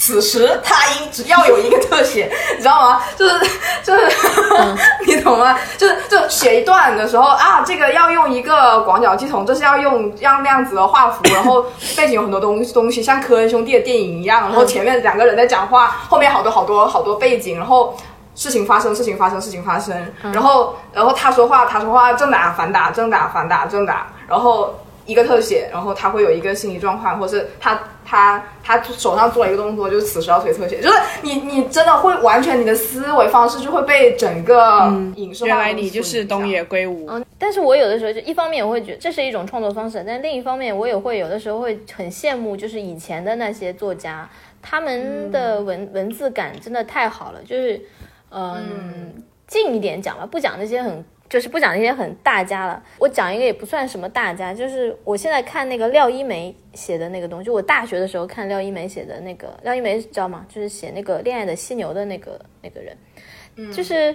此时他应只要有一个特写，你知道吗？就是就是，你懂吗？就是就写一段的时候啊，这个要用一个广角系统，这是要用让那样子的画幅，然后背景有很多东西东西，像科恩兄弟的电影一样，然后前面两个人在讲话，后面好多好多好多背景，然后事情发生，事情发生，事情发生，然后然后他说话，他说话正打反打，正打反打，正打，然后。一个特写，然后他会有一个心理状况，或是他他他手上做了一个动作，就是此时要推特写，就是你你真的会完全你的思维方式就会被整个影视化。原来你就是东野圭吾。嗯，但是我有的时候就一方面我会觉得这是一种创作方式，但另一方面我也会有的时候会很羡慕，就是以前的那些作家，他们的文文字感真的太好了，就是嗯近一点讲吧，不讲那些很。就是不讲那些很大家了，我讲一个也不算什么大家，就是我现在看那个廖一梅写的那个东西，就我大学的时候看廖一梅写的那个，廖一梅知道吗？就是写那个《恋爱的犀牛》的那个那个人，就是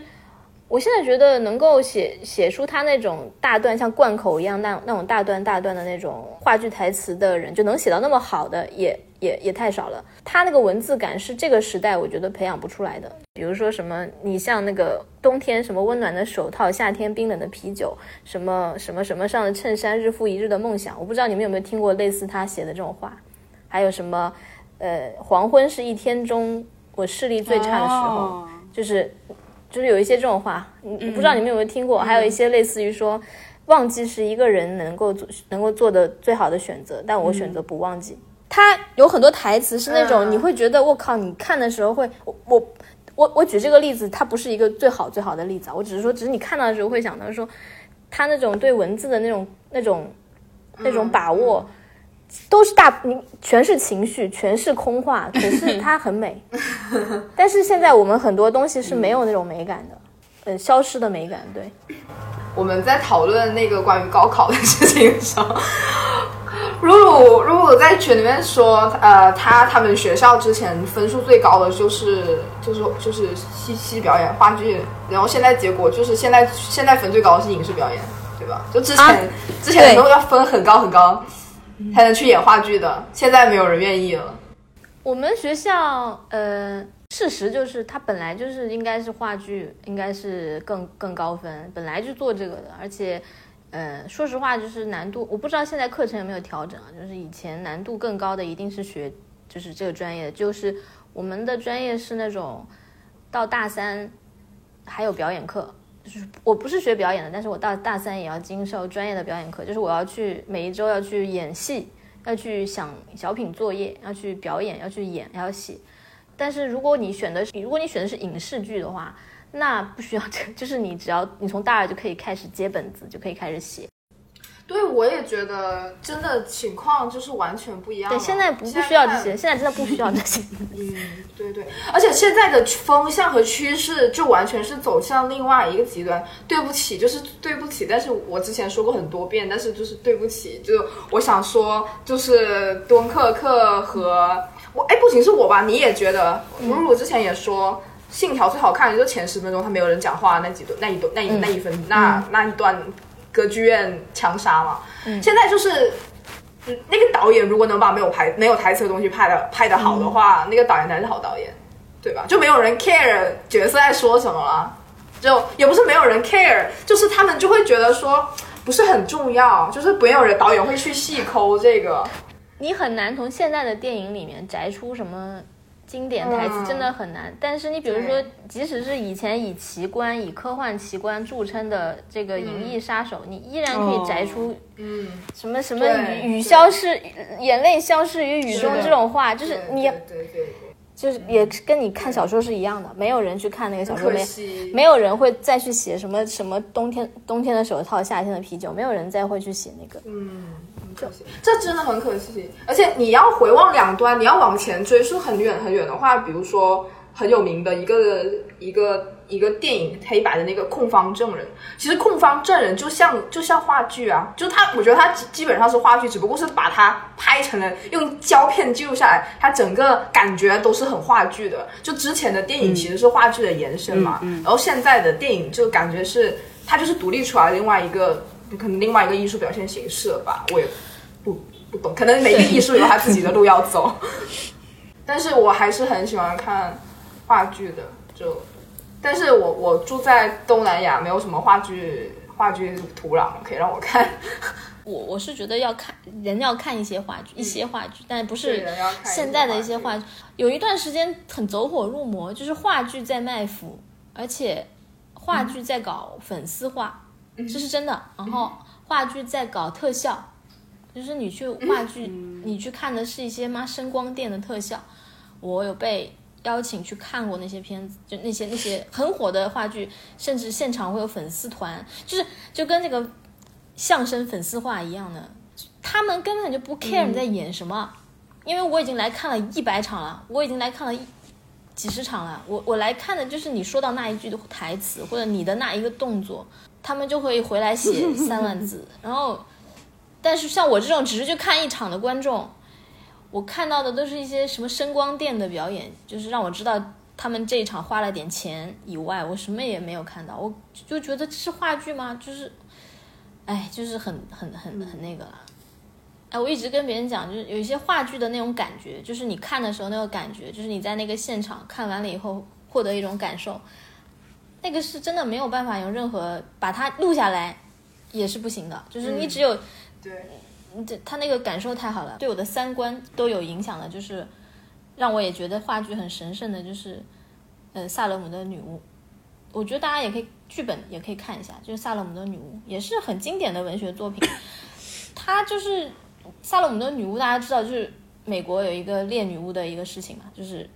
我现在觉得能够写写出他那种大段像贯口一样那那种大段大段的那种话剧台词的人，就能写到那么好的也。也也太少了，他那个文字感是这个时代我觉得培养不出来的。比如说什么，你像那个冬天什么温暖的手套，夏天冰冷的啤酒，什么什么什么上的衬衫，日复一日的梦想。我不知道你们有没有听过类似他写的这种话。还有什么，呃，黄昏是一天中我视力最差的时候，就是就是有一些这种话，你不知道你们有没有听过？还有一些类似于说，忘记是一个人能够做能够做的最好的选择，但我选择不忘记。他有很多台词是那种你会觉得我靠，你看的时候会我我我我举这个例子，它不是一个最好最好的例子啊，我只是说，只是你看到的时候会想到说，他那种对文字的那种那种那种把握，都是大你全是情绪，全是空话，可是 它很美。但是现在我们很多东西是没有那种美感的，呃，消失的美感。对，我们在讨论那个关于高考的事情的时候。露露，露露在群里面说，呃，他他们学校之前分数最高的就是就是就是戏戏表演话剧，然后现在结果就是现在现在分最高的是影视表演，对吧？就之前之前都要分很高很高才能去演话剧的，现在没有人愿意了。我们学校，呃，事实就是他本来就是应该是话剧，应该是更更高分，本来就做这个的，而且。呃，说实话，就是难度，我不知道现在课程有没有调整啊。就是以前难度更高的一定是学，就是这个专业的，就是我们的专业是那种到大三还有表演课，就是我不是学表演的，但是我到大三也要经受专业的表演课，就是我要去每一周要去演戏，要去想小品作业，要去表演，要去演，要写。但是如果你选的是，如果你选的是影视剧的话。那不需要这，就是你只要你从大二就可以开始接本子，就可以开始写。对，我也觉得真的情况就是完全不一样。对，现在不不需要这些，现在真的不需要这些。嗯，对对，而且现在的风向和趋势就完全是走向另外一个极端。对不起，就是对不起，但是我之前说过很多遍，但是就是对不起，就我想说，就是敦刻尔克和我，哎，不仅是我吧，你也觉得，露露之前也说。信条最好看的就前十分钟，他没有人讲话那几段，那一段，那一那一分，那那一段歌剧院枪杀嘛。现在就是，那个导演如果能把没有台没有台词的东西拍的拍的好的话，那个导演才是好导演，对吧？就没有人 care 角色在说什么了，就也不是没有人 care，就是他们就会觉得说不是很重要，就是没有人导演会去细抠这个。你很难从现在的电影里面摘出什么经典台词，嗯真的很难。但是你比如说，即使是以前以奇观、以科幻奇观著称的这个《银翼杀手》，你依然可以摘出嗯，什么什么雨雨消失，眼泪消失于雨中这种话，就是你就是也跟你看小说是一样的，没有人去看那个小说，没没有人会再去写什么什么冬天冬天的手套，夏天的啤酒，没有人再会去写那个。嗯，很可惜，这真的很可惜。而且你要回望两端，你要往前追溯很远很远的话，比如说很有名的一个一个一个电影黑白的那个控方证人，其实控方证人就像就像话剧啊，就他，我觉得他基基本上是话剧，只不过是把它拍成了用胶片记录下来，它整个感觉都是很话剧的。就之前的电影其实是话剧的延伸嘛，然后现在的电影就感觉是它就是独立出来的另外一个可能另外一个艺术表现形式了吧，我也不不懂，可能每个艺术有他自己的路要走。但是我还是很喜欢看话剧的，就，但是我我住在东南亚，没有什么话剧话剧土壤可以让我看。我我是觉得要看人要看一些话剧，一些话剧，但不是现在的一些话话剧。有一段时间很走火入魔，就是话剧在卖腐，而且话剧在搞粉丝化，这是真的。然后话剧在搞特效，就是你去话剧，你去看的是一些妈声光电的特效。我有被邀请去看过那些片子，就那些那些很火的话剧，甚至现场会有粉丝团，就是就跟那个相声粉丝化一样的，他们根本就不 care 你在演什么，因为我已经来看了一百场了，我已经来看了一几十场了，我我来看的就是你说到那一句的台词或者你的那一个动作，他们就会回来写三万字，然后，但是像我这种只是去看一场的观众，我看到的都是一些什么声光电的表演，就是让我知道他们这一场花了点钱以外，我什么也没有看到，我就觉得这是话剧吗？就是，哎，就是很很很很那个了。哎，我一直跟别人讲，就是有一些话剧的那种感觉，就是你看的时候那个感觉，就是你在那个现场看完了以后获得一种感受，那个是真的没有办法用任何把它录下来，也是不行的。就是你只有对，这他那个感受太好了，对我的三观都有影响了，就是让我也觉得话剧很神圣的，就是呃萨勒姆的女巫。我觉得大家也可以剧本也可以看一下，就是萨勒姆的女巫也是很经典的文学作品。它就是萨勒姆的女巫，大家知道就是美国有一个猎女巫的一个事情嘛，就是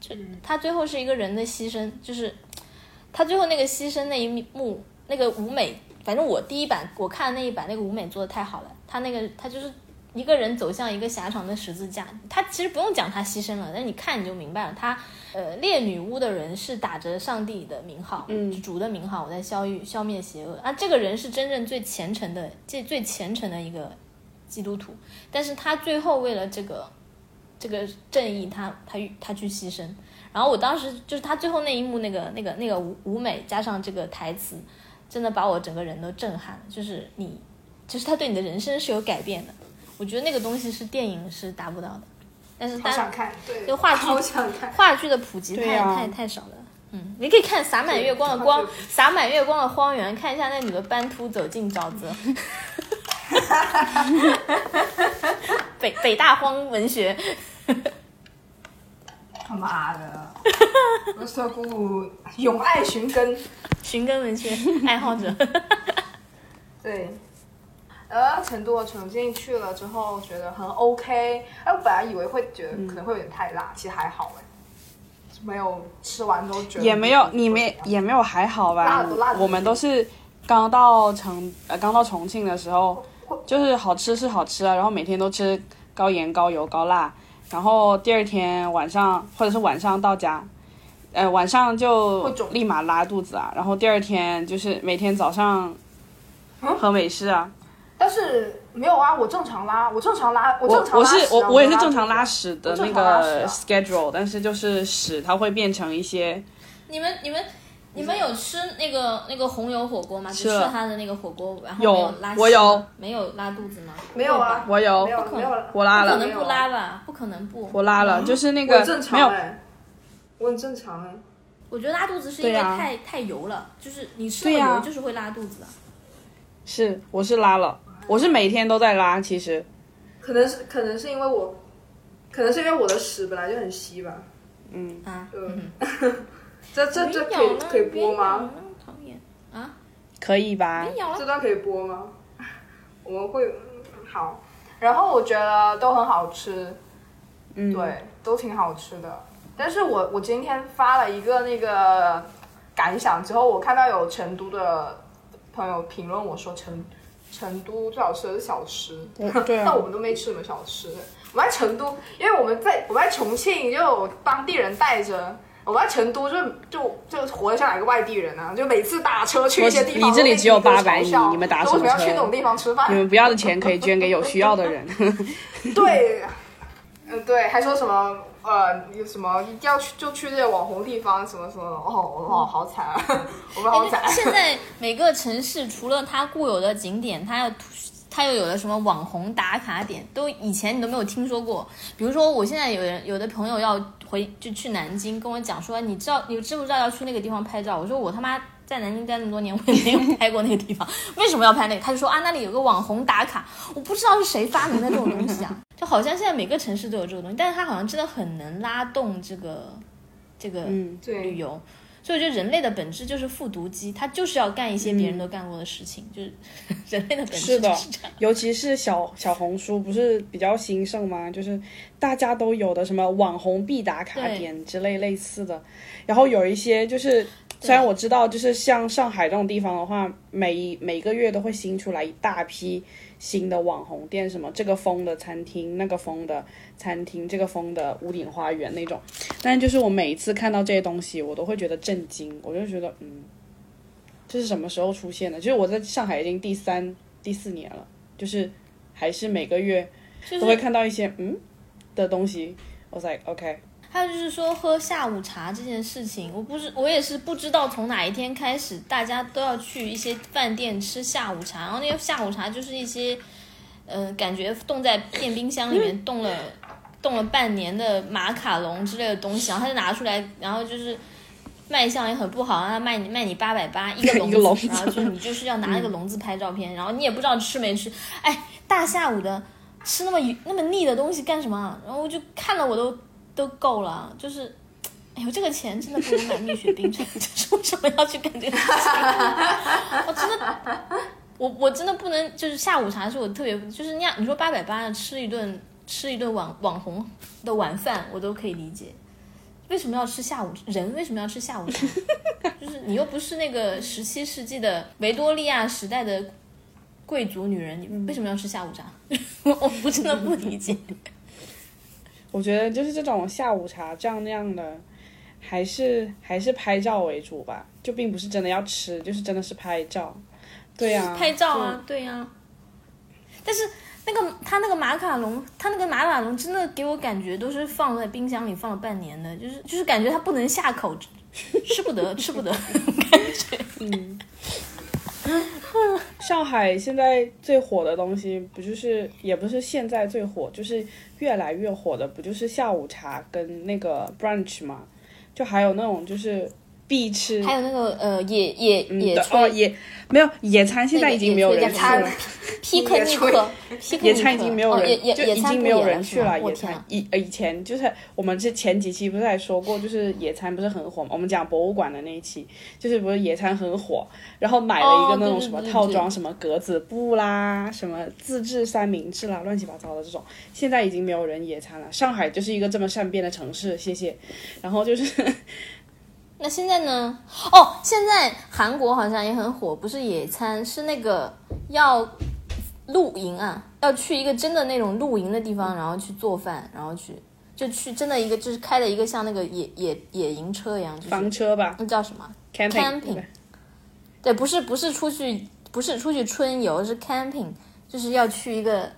就她最后是一个人的牺牲，就是她最后那个牺牲那一幕那个舞美，反正我第一版我看的那一版那个舞美做的太好了，她那个他就是一个人走向一个狭长的十字架，他其实不用讲他牺牲了，但你看你就明白了，他呃猎女巫的人是打着上帝的名号，嗯，主的名号，我在消灭消灭邪恶，啊，这个人是真正最虔诚的，最最虔诚的一个基督徒，但是他最后为了这个这个正义，他他他去牺牲。然后我当时就是他最后那一幕，那个那个那个舞舞美加上这个台词，真的把我整个人都震撼了。就是你，就是他对你的人生是有改变的。我觉得那个东西是电影是达不到的，但是好单想看，对，就话剧。话剧的普及太、太太少了。嗯，你可以看洒满月光的光，洒满月光的荒原，看一下那女的斑秃走进沼泽。北北大荒文学，他妈的，我是股永爱寻根。寻根文学爱好者。对，呃，成都和重庆去了之后觉得很 OK，哎，我本来以为会觉得可能会有点太辣，其实还好哎，没有吃完都觉得也没有，你没也没有还好吧。辣不辣？我们都是刚到成呃刚到重庆的时候，就是好吃是好吃啊，然后每天都吃高盐高油高辣，然后第二天晚上或者是晚上到家。呃，晚上就立马拉肚子啊，然后第二天就是每天早上喝美式啊，但是没有啊，我正常拉，我正常拉，我我正常我是拉屎啊我我也是正常拉屎的那个 schedule，但是就是屎它会变成一些你们你们你们有吃那个那个红油火锅吗？就吃了吃它的那个火锅，然后有没有拉稀我有。没有拉肚子吗？没有啊，我有不可能，我拉了。不可能不拉吧？不可能不。我拉了，就是那个没有。我很正常哎，我觉得拉肚子是因为太、太油了，就是你吃了油就是会拉肚子的。是，我是拉了，我是每天都在拉，其实可能是可能是因为我，可能是因为我的屎本来就很稀吧。嗯，啊，嗯这这这可以可以播吗？讨厌啊！可以吧？这。段可以播吗？我们会嗯好，然后我觉得都很好吃，嗯，对，都挺好吃的。但是我我今天发了一个那个感想之后，我看到有成都的朋友评论我说成成都最好吃的是小吃，我对啊 但我们都没吃什么小吃。我们在成都，因为我们在我们在重庆就有当地人带着。我们在成都就就就活得像一个外地人啊！就每次打车去一些地方，你这里只有都被800米你们打什么什么要去那种地方吃饭？你们不要的钱可以捐给有需要的人。对，嗯，对，还说什么呃，有什么一定要去就去这些网红地方，什么什么，哦，我，好惨啊，我们好惨。哎现在每个城市除了它固有的景点，它要它又有了什么网红打卡点，都以前你都没有听说过。比如说，我现在有人有的朋友要回就去南京，跟我讲说，你知道你知不知道要去那个地方拍照？我说我他妈在南京待那么多年，我也没有拍过那个地方，为什么要拍那个？他就说啊，那里有个网红打卡，我不知道是谁发明的这种东西啊，就好像现在每个城市都有这个东西，但是它好像真的很能拉动这个这个旅游。所以我觉得人类的本质就是复读机，它就是要干一些别人都干过的事情，就是 人类的本质是的就是这样。尤其是小小红书不是比较兴盛吗？就是大家都有的什么网红必打卡点之类类似的，然后有一些就是。虽然我知道，就是像上海这种地方的话，每一每个月都会新出来一大批新的网红店，什么这个风的餐厅，那个风的餐厅，这个风的屋顶花园那种。但是就是我每一次看到这些东西，我都会觉得震惊，我就觉得，嗯，这是什么时候出现的？就是我在上海已经第三、第四年了，就是还是每个月都会看到一些嗯的东西。我 was like OK，还有就是说喝下午茶这件事情，我不是我也是不知道从哪一天开始，大家都要去一些饭店吃下午茶，然后那个下午茶就是一些，呃，感觉冻在电冰箱里面冻了冻了半年的马卡龙之类的东西，然后他就拿出来，然后就是。卖相也很不好，让他卖你卖你八百八一个 笼子然后就是你就是要拿那个笼子拍照片，然后你也不知道吃没吃，哎，大下午的吃那么那么腻的东西干什么啊？然后我就看了我都都够了，就是，哎呦，这个钱真的不如买蜜雪冰城，就是为什么要去干这个事情？我真的，我我真的不能，就是下午茶是我特别，就是那样，你说八百八吃一顿吃一顿网网红的晚饭，我都可以理解。为什么要吃下午？人为什么要吃下午茶？就是你又不是那个十七世纪的维多利亚时代的贵族女人，你为什么要吃下午茶？我我真的不理解。我觉得就是这种下午茶这样那样的，还是还是拍照为主吧，就并不是真的要吃，就是真的是拍照。对呀、拍照啊，对呀、但是那个他那个马卡龙，他那个马卡龙真的给我感觉都是放在冰箱里放了半年的，就是就是感觉它不能下口，吃不得，吃不得，感觉。上海现在最火的东西，不就是也不是现在最火，就是越来越火的，不就是下午茶跟那个 brunch 吗？就还有那种就是必吃，还有那个呃野野嗯野对哦，野没有野餐，现在已经没有人去餐了。野餐已经没有哦人，就已经没有人去了。野！餐以呃以前就是我们这前几期不是还说过，就是野餐不是很火嘛？我们讲博物馆的那一期，就是不是野餐很火，然后买了一哦个那种什么套装，什么格子布啦，什么自制三明治啦，乱七八糟的这种，现在已经没有人野餐了。上海就是一个这么善变的城市，谢谢。然后就是那现在呢？哦，现在韩国好像也很火，不是野餐，是那个要露营啊，要去一个真的那种露营的地方，然后去做饭，然后去就去真的一个就是开的一个像那个野野野营车一样，就是房车吧那叫什么吧对，不是不是出去不是出去春游，是 camping，就是要去一个。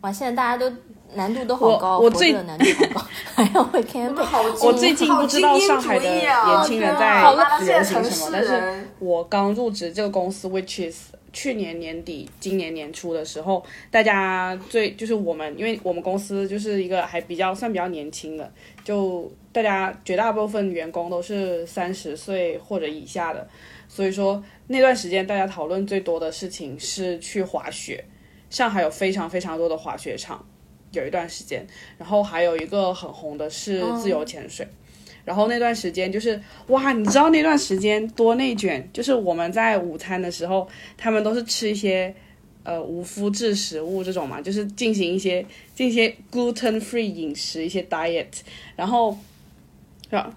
哇，现在大家都难度都好高，我我最的难度好高，还要会 camping。我最近不知道上海的年轻人在流行什么，但是我刚入职这个公司，which is 去年年底、今年年初的时候，大家最就是我们，因为我们公司就是一个还比较算比较年轻的，就大家绝大部分员工都是三十岁或者以下的，所以说那段时间大家讨论最多的事情是去滑雪。上海有非常非常多的滑雪场，有一段时间，然后还有一个很红的是自由潜水。然后那段时间就是哇，你知道那段时间多内卷，就是我们在午餐的时候，他们都是吃一些呃无麸质食物这种嘛，就是进行一些进行一些 gluten free 饮食，一些 diet，然后是吧？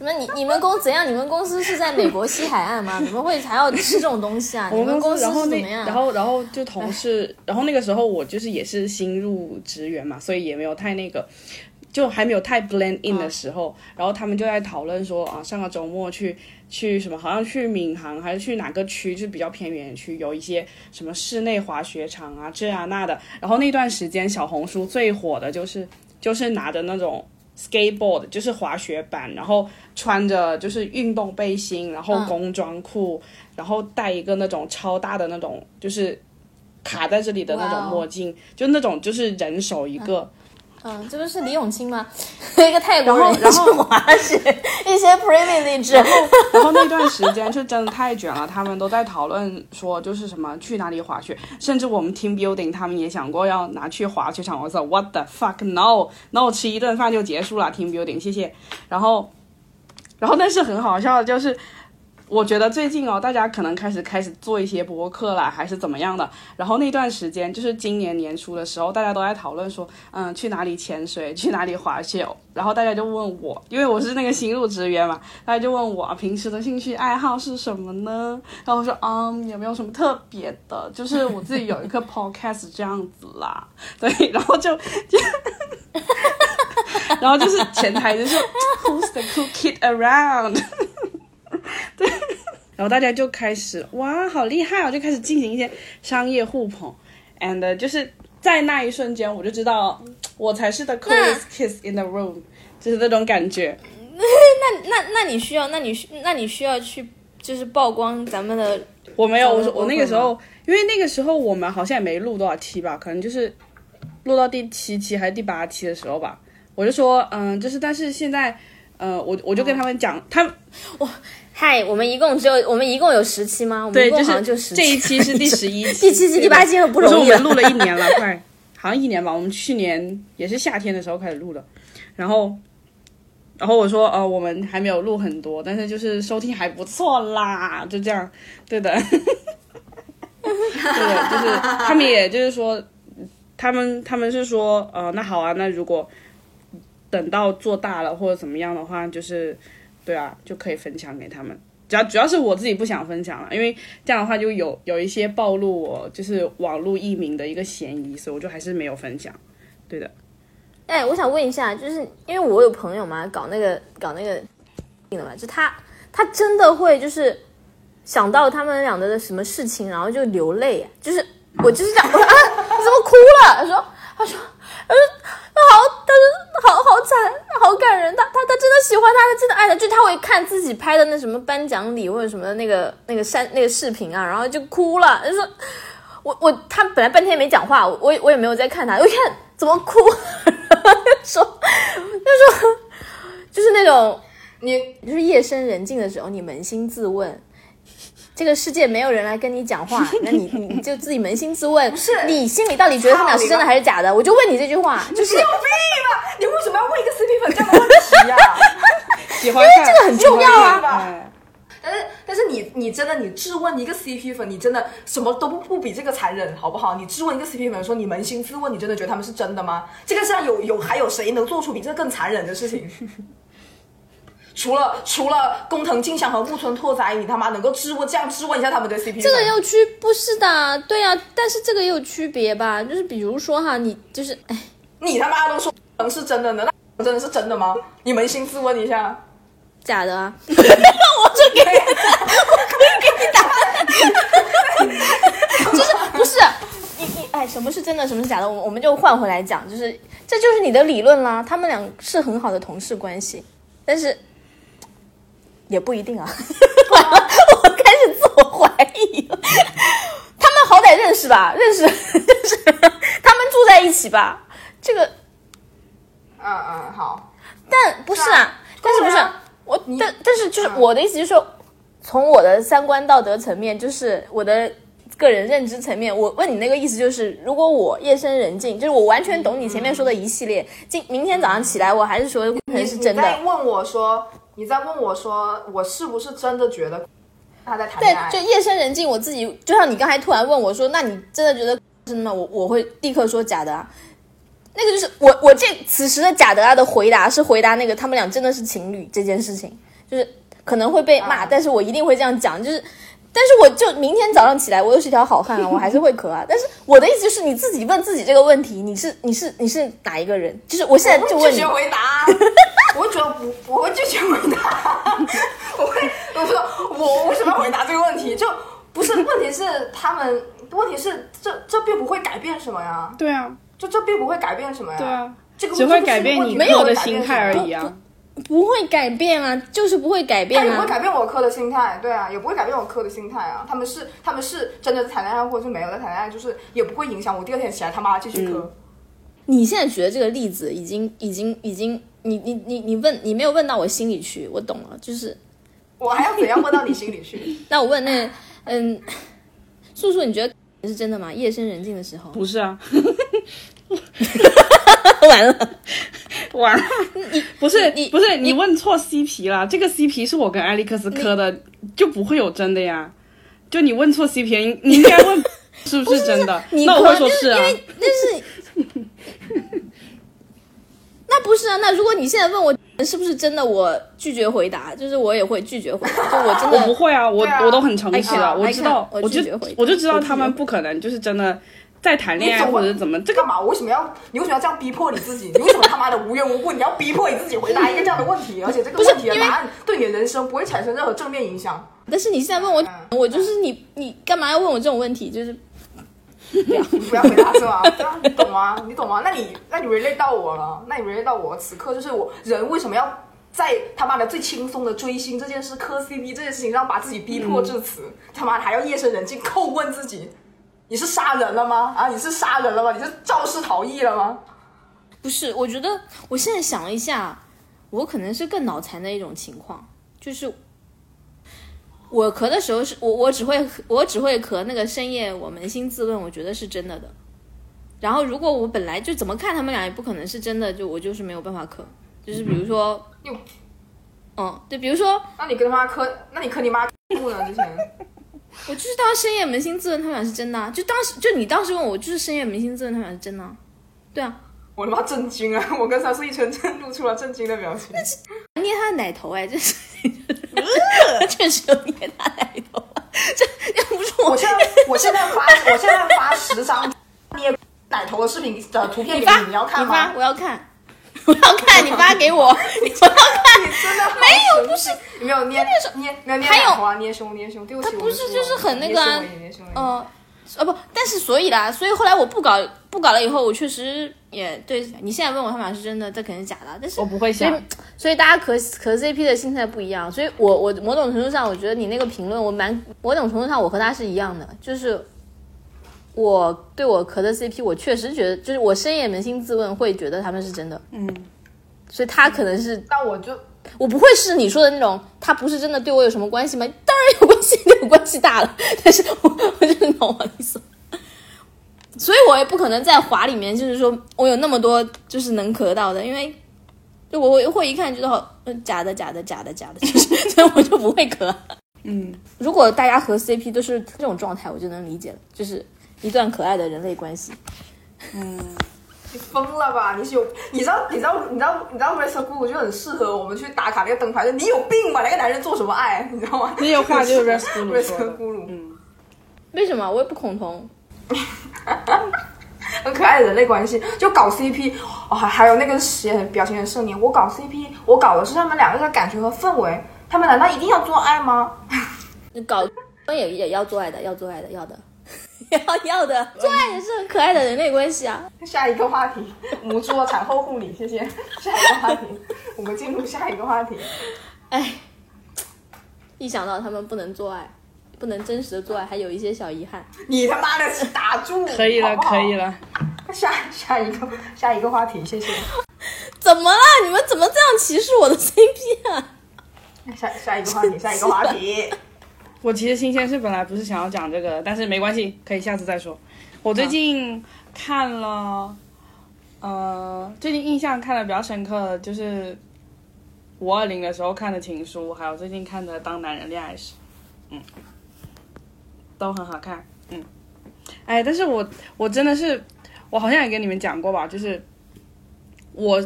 什么？你 你们公怎样？你们公司是在美国西海岸吗？怎么会还要吃这种东西啊？你们公司然后怎么样？然后然后就同事，然后那个时候我就是也是新入职员嘛，所以也没有太那个。就还没有太 blend in 的时候，然后他们就在讨论说啊，上个周末去去什么，好像去闵行还是去哪个区，就比较偏远区，有一些什么室内滑雪场啊这啊那的。然后那段时间小红书最火的就是就是拿着那种 skateboard，就是滑雪板，然后穿着就是运动背心，然后工装裤，然后戴一个那种超大的那种就是卡在这里的那种墨镜，就那种就是人手一个。嗯，这不是李永清吗？一个泰国人然后去滑雪，一些 privilege。然后那段时间就真的太卷了，他们都在讨论说就是什么去哪里滑雪，甚至我们 team building 他们也想过要拿去滑雪场。我说 what the fuck no no，吃一顿饭就结束了 team building，谢谢。然后，然后但是很好笑的就是。我觉得最近哦，大家可能开始开始做一些播客了，还是怎么样的。然后那段时间就是今年年初的时候，大家都在讨论说，嗯，去哪里潜水，去哪里滑雪。然后大家就问我，因为我是那个新入职员嘛，大家就问我平时的兴趣爱好是什么呢？然后我说，嗯，也没有什么特别的，就是我自己有一个 podcast 这样子啦。对，然后就就，然后就是前台就是 who's the cool kid around。对，然后大家就开始哇，好厉害哦，就开始进行一些商业互捧，and 就是在那一瞬间，我就知道我才是 the coolest kiss in the room，就是那种感觉。那那那你需要，那你需那你需要去就是曝光咱们的。我没有，我说我那个时候，因为那个时候我们好像也没录多少期吧，可能就是录到第七期还是第八期的时候吧，我就说，嗯，就是但是现在，呃，我我就跟他们讲，他们嗨，我们一共只有我们一共有十期吗？我们一对，就共好像就十这一期是第十一期，第七期、第八期很不容易了。我们录了一年了，快，好像一年吧。我们去年也是夏天的时候开始录的，然后，然后我说，呃，我们还没有录很多，但是就是收听还不错啦，就这样，对的，对的，就是他们也就是说，他们他们是说，呃，那好啊，那如果等到做大了或者怎么样的话，就是，对啊，就可以分享给他们。主要主要是我自己不想分享了，因为这样的话就有有一些暴露我就是网络艺名的一个嫌疑，所以我就还是没有分享。对的，哎，我想问一下，就是因为我有朋友嘛，搞那个搞那个的嘛，就他他真的会就是想到他们俩的什么事情，然后就流泪，就是我就是这样，我说啊，你怎么哭了？他说他说他说好，他说好好惨，好感人，他他他真的喜欢他，他真的爱他，就他会看自己拍的那什么颁奖礼或者什么的那个那个山那个视频啊，然后就哭了，就说。我我他本来半天没讲话，我我也没有在看他，我一看 怎么哭，然后就说就说就是那种你就是夜深人静的时候，你扪心自问，这个世界没有人来跟你讲话，那你你你就自己扪心自问，是你心里到底觉得他们俩是真的还是假的？我就问你这句话，就是有病吧？你为什么要问一个 CP 粉这样的问题呀、喜欢看这个很重要啊但是但是你你真的你质问一个 CP 粉，你真的什么都不不比这个残忍，好不好？你质问一个 CP 粉说你扪心自问，你真的觉得他们是真的吗？这个世上有有还有谁能做出比这更残忍的事情？除了除了工藤静香和木村拓哉，你他妈能够质问这样质问一下他们的 CP？这个也有区不是的，对啊，但是这个也有区别吧？就是比如说哈，你就是哎，你他妈都说能是真的呢，那真的是真的吗？你扪心自问一下。假的啊，我就给你，我可以给你答案，就是不是你你哎，什么是真的，什么是假的？我我们就换回来讲，就是这就是你的理论啦。他们俩是很好的同事关系，但是也不一定啊。完了，我开始自我怀疑了。他们好歹认识吧，认识认识，他们住在一起吧？这个，嗯嗯，好，但不是是啊啊，但是不是啊我，但但是就是嗯我的意思就是说，从我的三观道德层面，就是我的。个人认知层面，我问你那个意思就是，如果我夜深人静，就是我完全懂你前面说的一系列，今明天早上起来，我还是说可能是真的问我说，你在问我说，我是不是真的觉得他在谈对恋爱？，就夜深人静，我自己就像你刚才突然问我说，那你真的觉得真的吗？我我会立刻说假的啊。那个就是我我这此时的贾德拉的回答是回答那个他们俩真的是情侣这件事情，就是可能会被骂，啊但是我一定会这样讲，就是。但是我就明天早上起来，我又是一条好汉啊，我还是会咳啊。但是我的意思就是，你自己问自己这个问题，你是你是你是哪一个人？就是我现在就问你 我会觉得不，我会拒绝回答，我会我说我为什么要回答这个问题？就不是问题是他们，问题是这这并不会改变什么呀，对啊，就这并不会改变什么呀，对啊，这个只会改变你没有的心态而已啊。不会改变啊，就是不会改变啊他也不会。改变我科的心态，对啊，也不会改变我科的心态啊。他们是他们是真的谈恋爱，或者是没有在谈恋爱，就是也不会影响我第二天起来他妈继续磕。你现在举的这个例子已经已经已经，你你你你问你没有问到我心里去，我懂了，就是我还要怎样问到你心里去？那我问那嗯，素素，你觉得是真的吗？夜深人静的时候，不是啊，完了，完了，你不是你不是你问错 CP 了，这个 CP 是我跟艾利克斯磕的，就不会有真的呀。就你问错 CP，你你应该问是不是真的？那我会说是啊因。为那是，那不是啊。那如果你现在问我是不是真的，我拒绝回答，就是我也会拒绝回答，就我真的我不会啊，我啊我都很诚实啊我知道我就我就知道他们不可能就是真的在谈恋爱或者怎么，这个干嘛？我为什么要你为什么要这样逼迫你自己？你为什么他妈的无缘无故你要逼迫你自己回答一个这样的问题？而且这个问题的答案对你的人生不会产生任何正面影响。但是你现在问我，嗯我就是你，你干嘛要问我这种问题？就是你不要回答是吗？对啊，你懂吗？你懂吗？那你那你 relate 到我了，那你 relate 到我，此刻就是我人为什么要在他妈的最轻松的追星这件事、磕 CP 这件事情上把自己逼迫至此，他妈的还要夜深人静叩问自己，你是杀人了吗？啊，你是杀人了吗？你是肇事逃逸了吗？不是？我觉得我现在想了一下，我可能是更脑残的一种情况，就是我咳的时候是我我只会我只会咳那个深夜我扪心自问，我觉得是真的的。然后如果我本来就怎么看他们俩也不可能是真的，就我就是没有办法咳。就是比如说哟，嗯，对，比如说那你跟他妈咳，那你咳你妈不呢？之前 我就是当深夜扪心自问，他们俩是真的、啊。就当时就你当时问我，就是深夜扪心自问，他们俩是真的、啊。对啊，我他妈震惊啊！我跟三岁一圈真 露出了震惊的表情。捏他的奶头哎，这是 确实有捏他奶头，这要不是我我现在我现在发我现在发十张捏奶头的视频的图片给发你，你要看你发吗？我要看，我要看，你发给我，你我要看。你真的没有不是。你没有捏捏没有捏还有奶头啊，捏胸捏胸，对不起，他不是就是很那个啊捏胸而已捏胸而已。呃，呃不，但是所以啦，所以后来我不搞不搞了以后，我确实也对你现在问我他们俩是真的，这肯定是假的，但是我不会所以想，所以大家磕磕 CP 的心态不一样，所以我我某种程度上，我觉得你那个评论，我蛮某种程度上我和他是一样的，就是我对我磕的 CP，我确实觉得，就是我深夜扪心自问，会觉得他们是真的，嗯，所以他可能是那我就我不会是你说的那种，他不是真的对我有什么关系吗？当然有关系，有关系大了。但是我我就是懂我意思，所以我也不可能在华里面，就是说我有那么多就是能咳到的，因为就我会会一看觉得好，假的假的假的假的，就是所以我就不会咳。嗯，如果大家和 CP 都是这种状态，我就能理解了，就是一段可爱的人类关系。嗯你疯了吧？你是有你知道你知道你知道你知道 r e s c u 就很适合我们去打卡那个灯牌，就你有病吧？那个男人做什么爱？你知道吗？那个话就是 r Rascal e 说 s 的 c u 嗯，为什么我也不恐同？很可爱的人类关系，就搞 CP 哦，还还有那个写表情很少年，我搞 CP，我搞的是他们两个的感觉和氛围，他们难道一定要做爱吗？你搞也也要做爱的，要做爱的，要的，要要的，做爱也是很可爱的人类关系啊。下一个话题，母猪的产后护理，谢谢。下一个话题，我们进入下一个话题。哎，一想到他们不能做爱，不能真实的做爱，还有一些小遗憾。你他妈的打住！可以了，可以。了。下下一个下一个话题，谢谢。怎么了？你们怎么这样歧视我的 CP 啊？下下一个话题，下一个话题。我其实新鲜事本来不是想要讲这个，但是没关系，可以下次再说。我最近看了，呃，最近印象看的比较深刻的就是五二零的时候看的《情书》，还有最近看的《当男人恋爱时》，嗯，都很好看，嗯。哎，但是我我真的是，我好像也跟你们讲过吧，就是我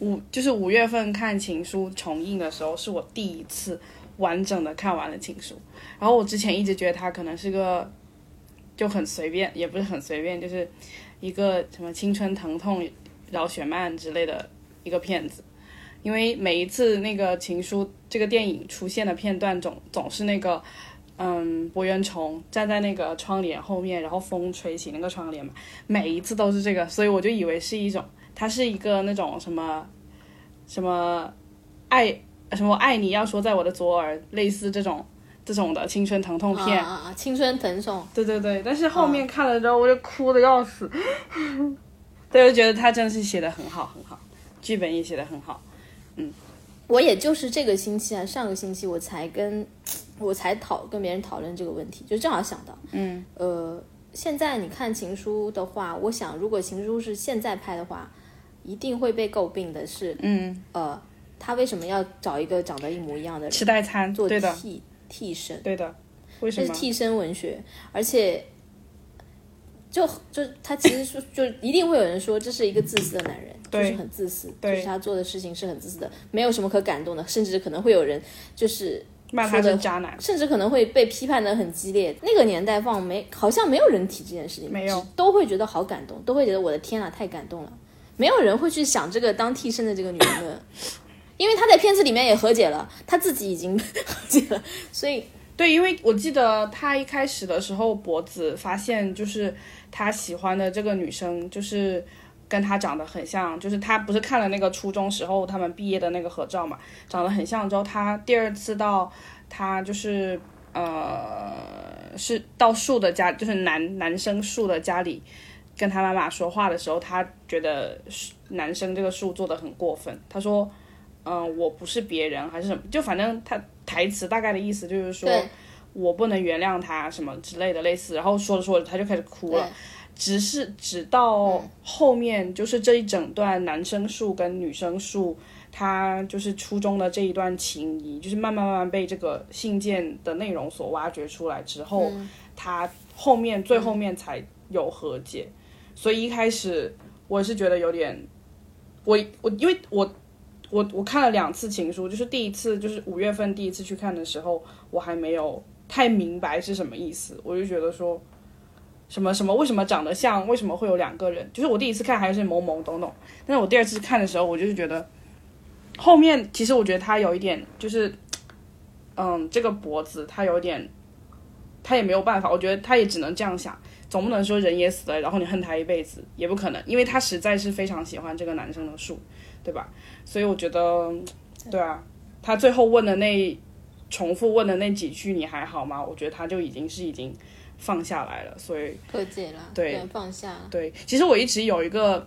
五就是五月份看《情书》重映的时候，是我第一次完整的看完了《情书》。然后我之前一直觉得它可能是个就很随便，也不是很随便，就是一个什么青春疼痛饶雪漫之类的一个片子。因为每一次那个《情书》这个电影出现的片段总总是那个，嗯，博元崇站在那个窗帘后面，然后风吹起那个窗帘嘛，每一次都是这个，所以我就以为是一种，它是一个那种什么什么爱什么爱你要说在我的左耳，类似这种这种的青春疼痛片。啊啊啊！青春疼痛，对对对，但是后面看了之后，我就哭的要死。对，我就觉得他真的是写的很好很好，剧本也写的很好。嗯我也就是这个星期啊，上个星期我才跟我才讨跟别人讨论这个问题，就正好想到，嗯，呃，现在你看《情书》的话，我想如果《情书》是现在拍的话，一定会被诟病的是，嗯，呃，他为什么要找一个长得一模一样的人吃代餐，做替替身？对的。为什么？这是替身文学，而且就就他其实说就一定会有人说这是一个自私的男人，就是很自私，就是他做的事情是很自私的，没有什么可感动的，甚至可能会有人就是骂他是渣男，甚至可能会被批判的很激烈。那个年代放没，好像没有人提这件事情，没有都会觉得好感动，都会觉得我的天啊，太感动了。没有人会去想这个当替身的这个女人的，因为她在片子里面也和解了，她自己已经 和解了，所以对，因为我记得她一开始的时候，博子发现就是她喜欢的这个女生，就是跟他长得很像，就是他不是看了那个初中时候他们毕业的那个合照嘛，长得很像。之后他第二次到他就是呃是到树的家，就是男男生树的家里跟他妈妈说话的时候，他觉得男生这个树做的很过分，他说。嗯，我不是别人还是什么，就反正他台词大概的意思就是说，我不能原谅他什么之类的类似，然后说着说着他就开始哭了，只是直到后面就是这一整段男生树跟女生树，他就是初中的这一段情谊，就是慢慢慢慢被这个信件的内容所挖掘出来之后，他后面最后面才有和解，所以一开始我是觉得有点，我我因为我。我我看了两次《情书》，就是第一次就是五月份第一次去看的时候，我还没有太明白是什么意思，我就觉得说，什么什么为什么长得像，为什么会有两个人？就是我第一次看还是懵懵懂懂，但是我第二次看的时候，我就是觉得后面其实我觉得他有一点就是，嗯，这个脖子他有点，他也没有办法，我觉得他也只能这样想，总不能说人也死了，然后你恨他一辈子，也不可能，因为他实在是非常喜欢这个男生的树，对吧？所以我觉得，对啊，他最后问的那重复问的那几句你还好吗？我觉得他就已经是已经放下来了，所以和解了，对放下了。对，其实我一直有一个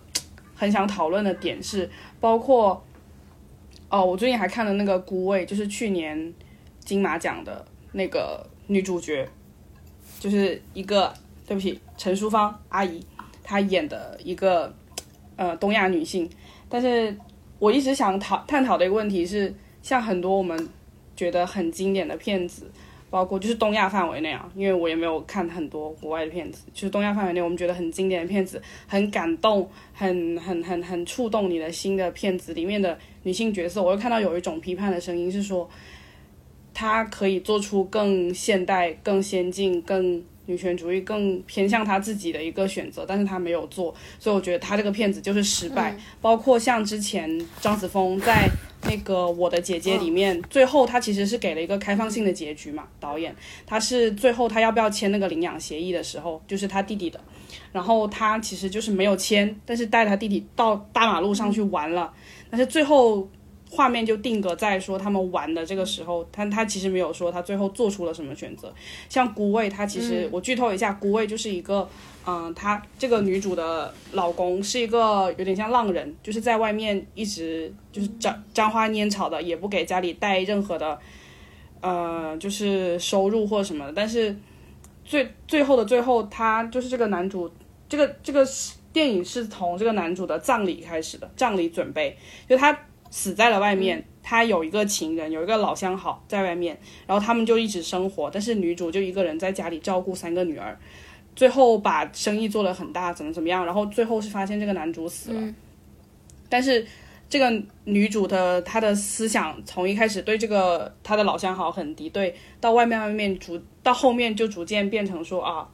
很想讨论的点是，包括哦，我最近还看了那个《孤味》，就是去年金马奖的那个女主角，就是一个对不起陈淑芳阿姨，她演的一个呃东亚女性，但是我一直想讨探讨的一个问题是，像很多我们觉得很经典的片子。包括就是东亚范围内啊，因为我也没有看很多国外的片子，就是东亚范围内我们觉得很经典的片子，很感动、很很很很触动你的心的片子里面的女性角色，我会看到有一种批判的声音是说，她可以做出更现代、更先进、更女权主义、更偏向她自己的一个选择，但是她没有做，所以我觉得她这个片子就是失败。包括像之前张子枫在。那个《我的姐姐》里面，最后他其实是给了一个开放性的结局嘛。导演他是最后他要不要签那个领养协议的时候，就是他弟弟的，然后他其实就是没有签，但是带他弟弟到大马路上去玩了。但是最后画面就定格在说他们玩的这个时候，但他其实没有说他最后做出了什么选择。像孤味，他其实、我剧透一下，孤味就是一个，嗯、她这个女主的老公是一个有点像浪人，就是在外面一直就是沾沾花拈草的，也不给家里带任何的，呃，就是收入或者什么的。但是最最后的最后，他就是这个男主，这个这个电影是从这个男主的葬礼开始的，葬礼准备，就他死在了外面，他有一个情人，有一个老相好在外面，然后他们就一直生活，但是女主就一个人在家里照顾三个女儿，最后把生意做得很大，怎么怎么样，然后最后是发现这个男主死了，但是这个女主的她的思想从一开始对这个她的老相好很敌对，到外面外面逐到后面就逐渐变成说啊，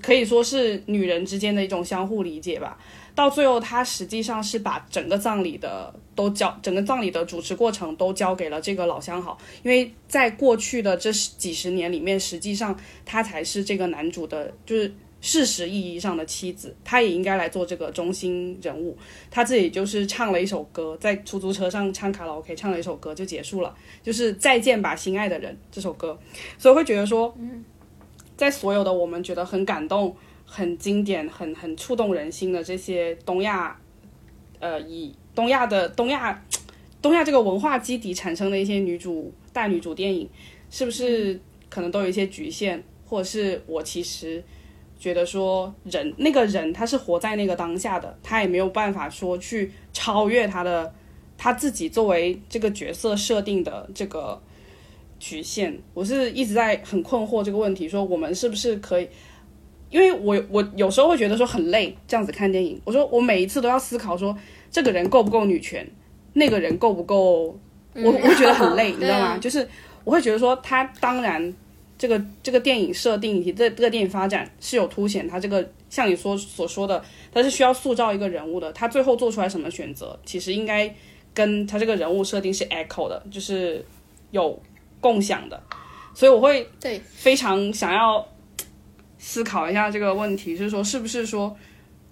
可以说是女人之间的一种相互理解吧。到最后，他实际上是把整个葬礼的都交，整个葬礼的主持过程都交给了这个老相好，因为在过去的这几十年里面，实际上她才是这个男主的，就是事实意义上的妻子，她也应该来做这个中心人物。她自己就是唱了一首歌，在出租车上唱卡拉 OK，唱了一首歌就结束了，就是再见吧，心爱的人这首歌，所以会觉得说，在所有的我们觉得很感动。很经典、很很触动人心的这些东亚，呃，以东亚的东亚东亚这个文化基底产生的一些女主大女主电影，是不是可能都有一些局限？或者是我其实觉得说人那个人他是活在那个当下的，他也没有办法说去超越他的他自己作为这个角色设定的这个局限。我是一直在很困惑这个问题，说我们是不是可以？因为我我有时候会觉得说很累，这样子看电影。我说我每一次都要思考说这个人够不够女权，那个人够不够，我我会觉得很累，你知道吗？就是我会觉得说他当然这个这个电影设定以及这这个电影发展是有凸显他这个像你说所说的，他是需要塑造一个人物的，他最后做出来什么选择，其实应该跟他这个人物设定是 echo 的，就是有共享的，所以我会对非常想要。思考一下这个问题，就是说，是不是说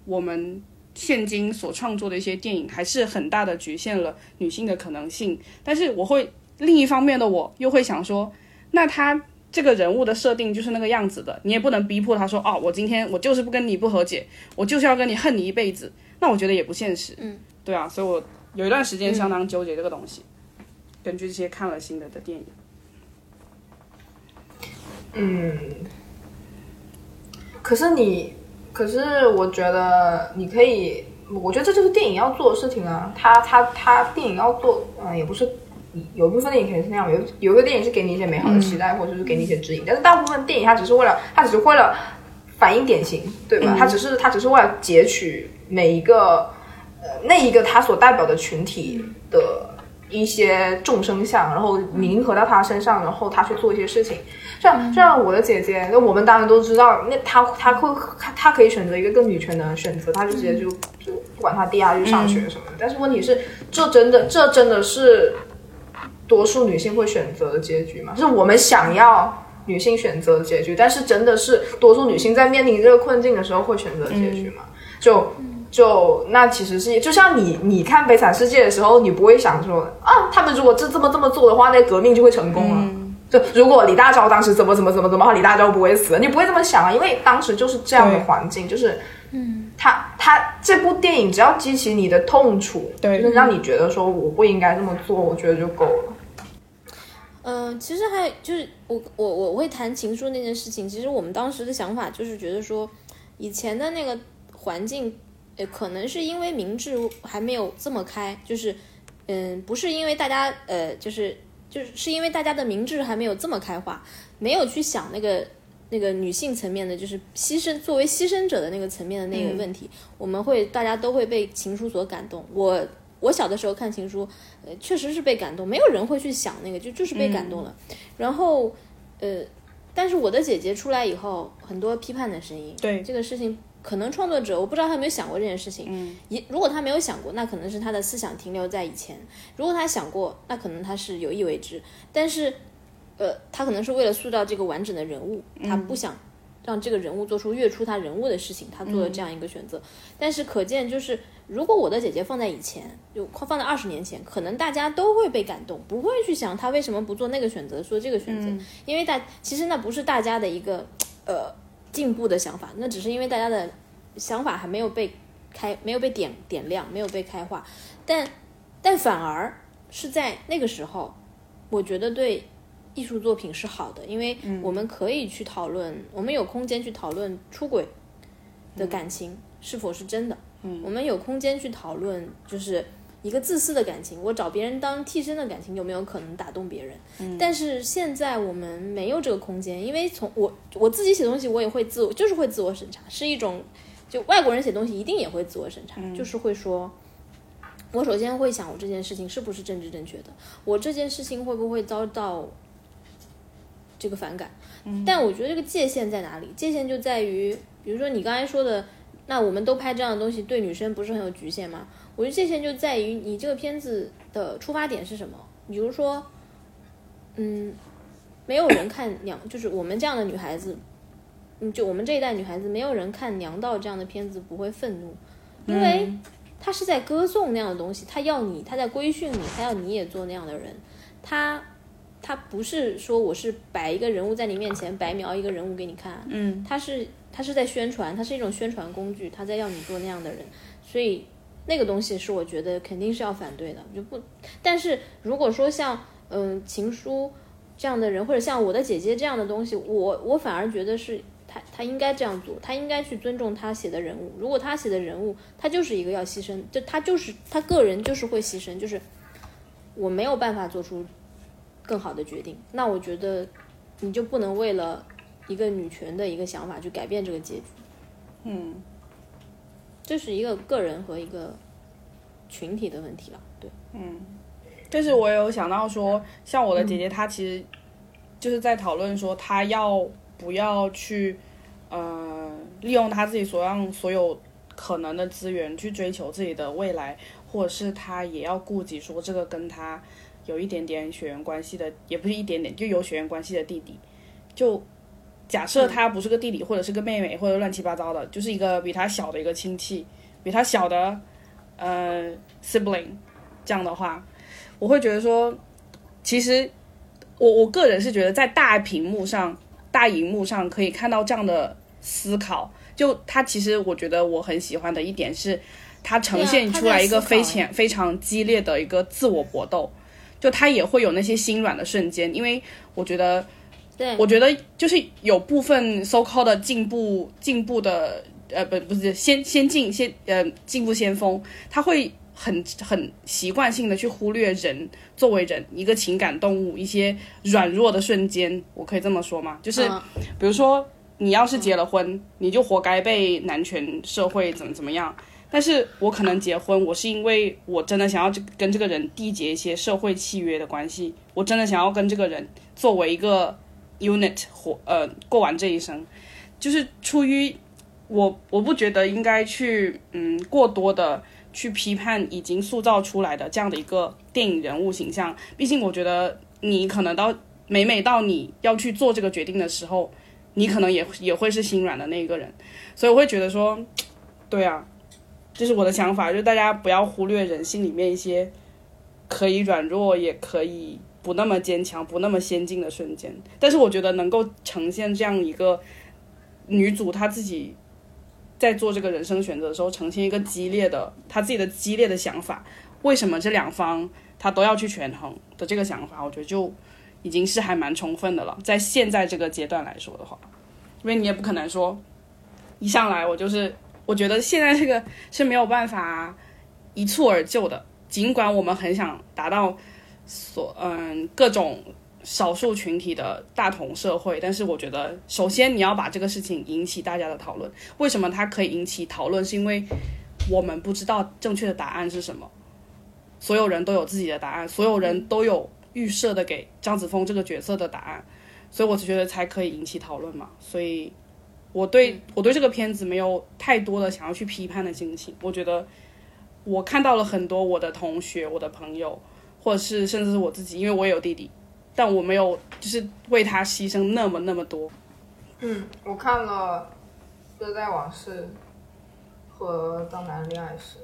我们现今所创作的一些电影，还是很大的局限了女性的可能性？但是我会另一方面的我又会想说，那他这个人物的设定就是那个样子的，你也不能逼迫他说，哦，我今天我就是不跟你不和解，我就是要跟你恨你一辈子，那我觉得也不现实。嗯，对啊，所以我有一段时间相当纠结这个东西。根据这些看了新的的电影，嗯。可是你，可是我觉得你可以，我觉得这就是电影要做的事情啊。他他他电影要做，嗯，也不是有一部分电影肯定是那样，有有一个电影是给你一些美好的期待，或者是给你一些指引。但是大部分电影它只是为了，它只是为了反映典型，对吧？它只是它只是为了截取每一个呃那一个它所代表的群体的一些众生相，然后凝合到他身上，然后他去做一些事情。像像我的姐姐，那我们当然都知道，那她她会她她可以选择一个更女权的选择，她就直接就就不管她弟啊去上学什么的。但是问题是，这真的这真的是多数女性会选择的结局吗？是我们想要女性选择的结局，但是真的是多数女性在面临这个困境的时候会选择结局吗？就就那其实是就像你你看《悲惨世界》的时候，你不会想说啊，他们如果这这么这么做的话，那革命就会成功了。就如果李大钊当时怎么怎么怎么怎么好，李大钊不会死，你不会这么想啊，因为当时就是这样的环境，就是，嗯，他他这部电影只要激起你的痛楚，对，就是让你觉得说我不应该这么做，我觉得就够了。嗯，其实还就是我我我会谈情书那件事情，其实我们当时的想法就是觉得说，以前的那个环境，呃，可能是因为明智还没有这么开，就是，嗯，不是因为大家呃，就是。就是是因为大家的明智还没有这么开化，没有去想那个那个女性层面的，就是牺牲作为牺牲者的那个层面的那个问题，我们会大家都会被情书所感动。我我小的时候看情书，呃，确实是被感动，没有人会去想那个，就就是被感动了。然后，呃，但是我的姐姐出来以后，很多批判的声音，对这个事情。可能创作者我不知道他有没有想过这件事情。嗯，一如果他没有想过，那可能是他的思想停留在以前；如果他想过，那可能他是有意为之。但是，呃，他可能是为了塑造这个完整的人物，他不想让这个人物做出越出他人物的事情，他做了这样一个选择。但是可见，就是如果我的姐姐放在以前，就放在二十年前，可能大家都会被感动，不会去想他为什么不做那个选择，做这个选择，因为大其实那不是大家的一个呃进步的想法，那只是因为大家的想法还没有被开，没有被点点亮，没有被开化。但但反而是在那个时候，我觉得对。艺术作品是好的，因为我们可以去讨论，我们有空间去讨论出轨的感情是否是真的。嗯，我们有空间去讨论，就是一个自私的感情，我找别人当替身的感情有没有可能打动别人？嗯，但是现在我们没有这个空间，因为从我我自己写东西，我也会自我，就是会自我审查，是一种就外国人写东西一定也会自我审查，就是会说，我首先会想我这件事情是不是政治正确的，我这件事情会不会遭到。这个反感，但我觉得这个界限在哪里？界限就在于，比如说你刚才说的，那我们都拍这样的东西，对女生不是很有局限吗？我觉得界限就在于你这个片子的出发点是什么。比如说，嗯，没有人看娘，就是我们这样的女孩子，嗯，就我们这一代女孩子，没有人看娘道这样的片子不会愤怒，因为他是在歌颂那样的东西，他要你，他在规训你，他要你也做那样的人，他。他不是说我是摆一个人物在你面前，白描一个人物给你看，嗯，他是他是在宣传，他是一种宣传工具，他在要你做那样的人，所以那个东西是我觉得肯定是要反对的，就不。但是如果说像嗯情书这样的人，或者像我的姐姐这样的东西，我我反而觉得是他他应该这样做，他应该去尊重他写的人物。如果他写的人物他就是一个要牺牲，就他就是他个人就是会牺牲，就是我没有办法做出。更好的决定，那我觉得你就不能为了一个女权的一个想法去改变这个结局。嗯，这是一个个人和一个群体的问题了。对，嗯，但是我有想到说，像我的姐姐，她其实就是在讨论说，她要不要去呃利用她自己所让所有可能的资源去追求自己的未来，或者是她也要顾及说这个跟她。有一点点血缘关系的，也不是一点点，就有血缘关系的弟弟，就假设他不是个弟弟，或者是个妹妹，或者乱七八糟的，就是一个比他小的一个亲戚，比他小的呃 sibling，这样的话，我会觉得说，其实我我个人是觉得在大屏幕上、大荧幕上可以看到这样的思考，就他其实我觉得我很喜欢的一点是，他呈现出来一个非常非常激烈的一个自我搏斗。就他也会有那些心软的瞬间，因为我觉得，对，我觉得就是有部分 so called 的进步进步的，呃，不不是先先进先呃进步先锋，他会很很习惯性的去忽略人作为人一个情感动物一些软弱的瞬间，我可以这么说吗？就是比如说你要是结了婚，你就活该被男权社会怎么怎么样。但是我可能结婚，我是因为我真的想要跟这个人缔结一些社会契约的关系，我真的想要跟这个人作为一个 unit 活呃过完这一生，就是出于我我不觉得应该去嗯过多的去批判已经塑造出来的这样的一个电影人物形象，毕竟我觉得你可能到每每到你要去做这个决定的时候，你可能也也会是心软的那一个人，所以我会觉得说，对啊。这是我的想法，就是大家不要忽略人性里面一些可以软弱，也可以不那么坚强、不那么先进的瞬间。但是我觉得能够呈现这样一个女主她自己在做这个人生选择的时候，呈现一个激烈的她自己的激烈的想法，为什么这两方她都要去权衡的这个想法，我觉得就已经是还蛮充分的了。在现在这个阶段来说的话，因为你也不可能说一上来我就是。我觉得现在这个是没有办法一蹴而就的，尽管我们很想达到所嗯各种少数群体的大同社会，但是我觉得首先你要把这个事情引起大家的讨论。为什么它可以引起讨论？是因为我们不知道正确的答案是什么，所有人都有自己的答案，所有人都有预设的给张子枫这个角色的答案，所以我觉得才可以引起讨论嘛。所以。我对我对这个片子没有太多的想要去批判的心情。我觉得我看到了很多我的同学、我的朋友，或者是甚至是我自己，因为我也有弟弟，但我没有就是为他牺牲那么那么多。嗯，我看了《热带往事》和《当男人恋爱时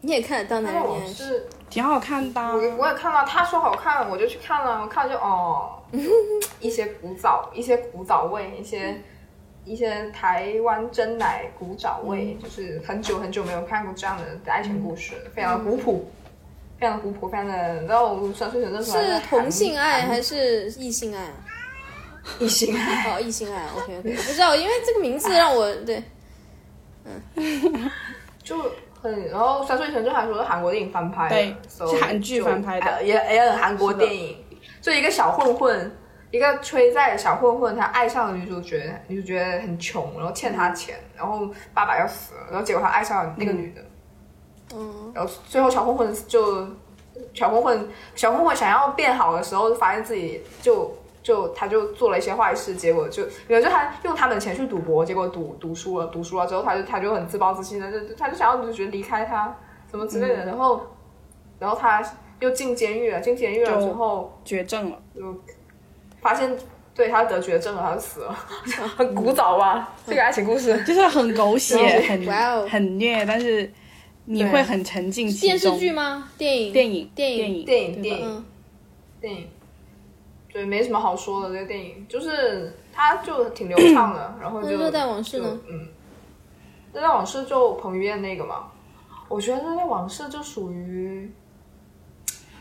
你也看《当》。男恋爱时》往事，挺好看的啊。我我也看到他说好看，我就去看了，我看了就哦，一些古早，一些古早味，一些一些台湾真奶古早味，就是很久很久没有看过这样的爱情故事，非常的古朴，非常的古朴，非常的，然后三岁神那时候还在是同性爱还是异性爱啊？异性爱？哦，异性爱，OK OK，不知道，因为这个名字让我对嗯 就很，然后三岁前就还说是韩国电影翻拍是韩剧翻拍的哎也也很韩国电影，就一个小混混，一个吹债的小混混，他爱上了女主角，女主角很穷，然后欠他钱，然后爸爸要死了，然后结果他爱上了那个女的，嗯，然后最后小混混就小混混小混混想要变好的时候，就发现自己就就他就做了一些坏事，结果就比如就他用他们的钱去赌博，结果赌赌输了，赌输了之后他就他就很自暴自弃的，就他就想要女主角离开他什么之类的，然后然后他又进监狱了，进监狱了之后绝症了，就发现对他得绝症了，他就死了，很 古早吧？这个爱情故事。就是很狗血，很哇哦。很虐，但是你会很沉浸其电视。剧吗？电影？电影，电影电影，电影，电影，嗯，电影，对，没什么好说的。这个电影就是它就挺流畅的，然后就那热带往事呢就嗯，热带往事就彭于晏那个嘛，我觉得热带往事就属于，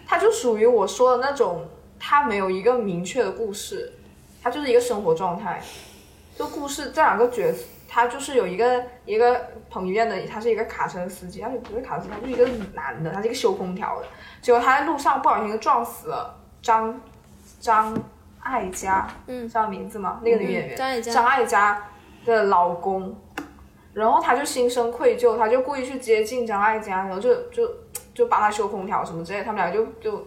它就属于我说的那种，它没有一个明确的故事，它就是一个生活状态。就故事这两个角色，他就是有一个一个彭于晏的，他是一个卡车司机，他就不是卡车司机，他就是一个男的，他是一个修空调的。结果他在路上不小心撞死了张张艾嘉，嗯知道名字吗？那个女演员，张艾嘉张艾嘉的老公，然后他就心生愧疚，他就故意去接近张艾嘉，然后就就就帮他修空调什么之类，他们俩就就。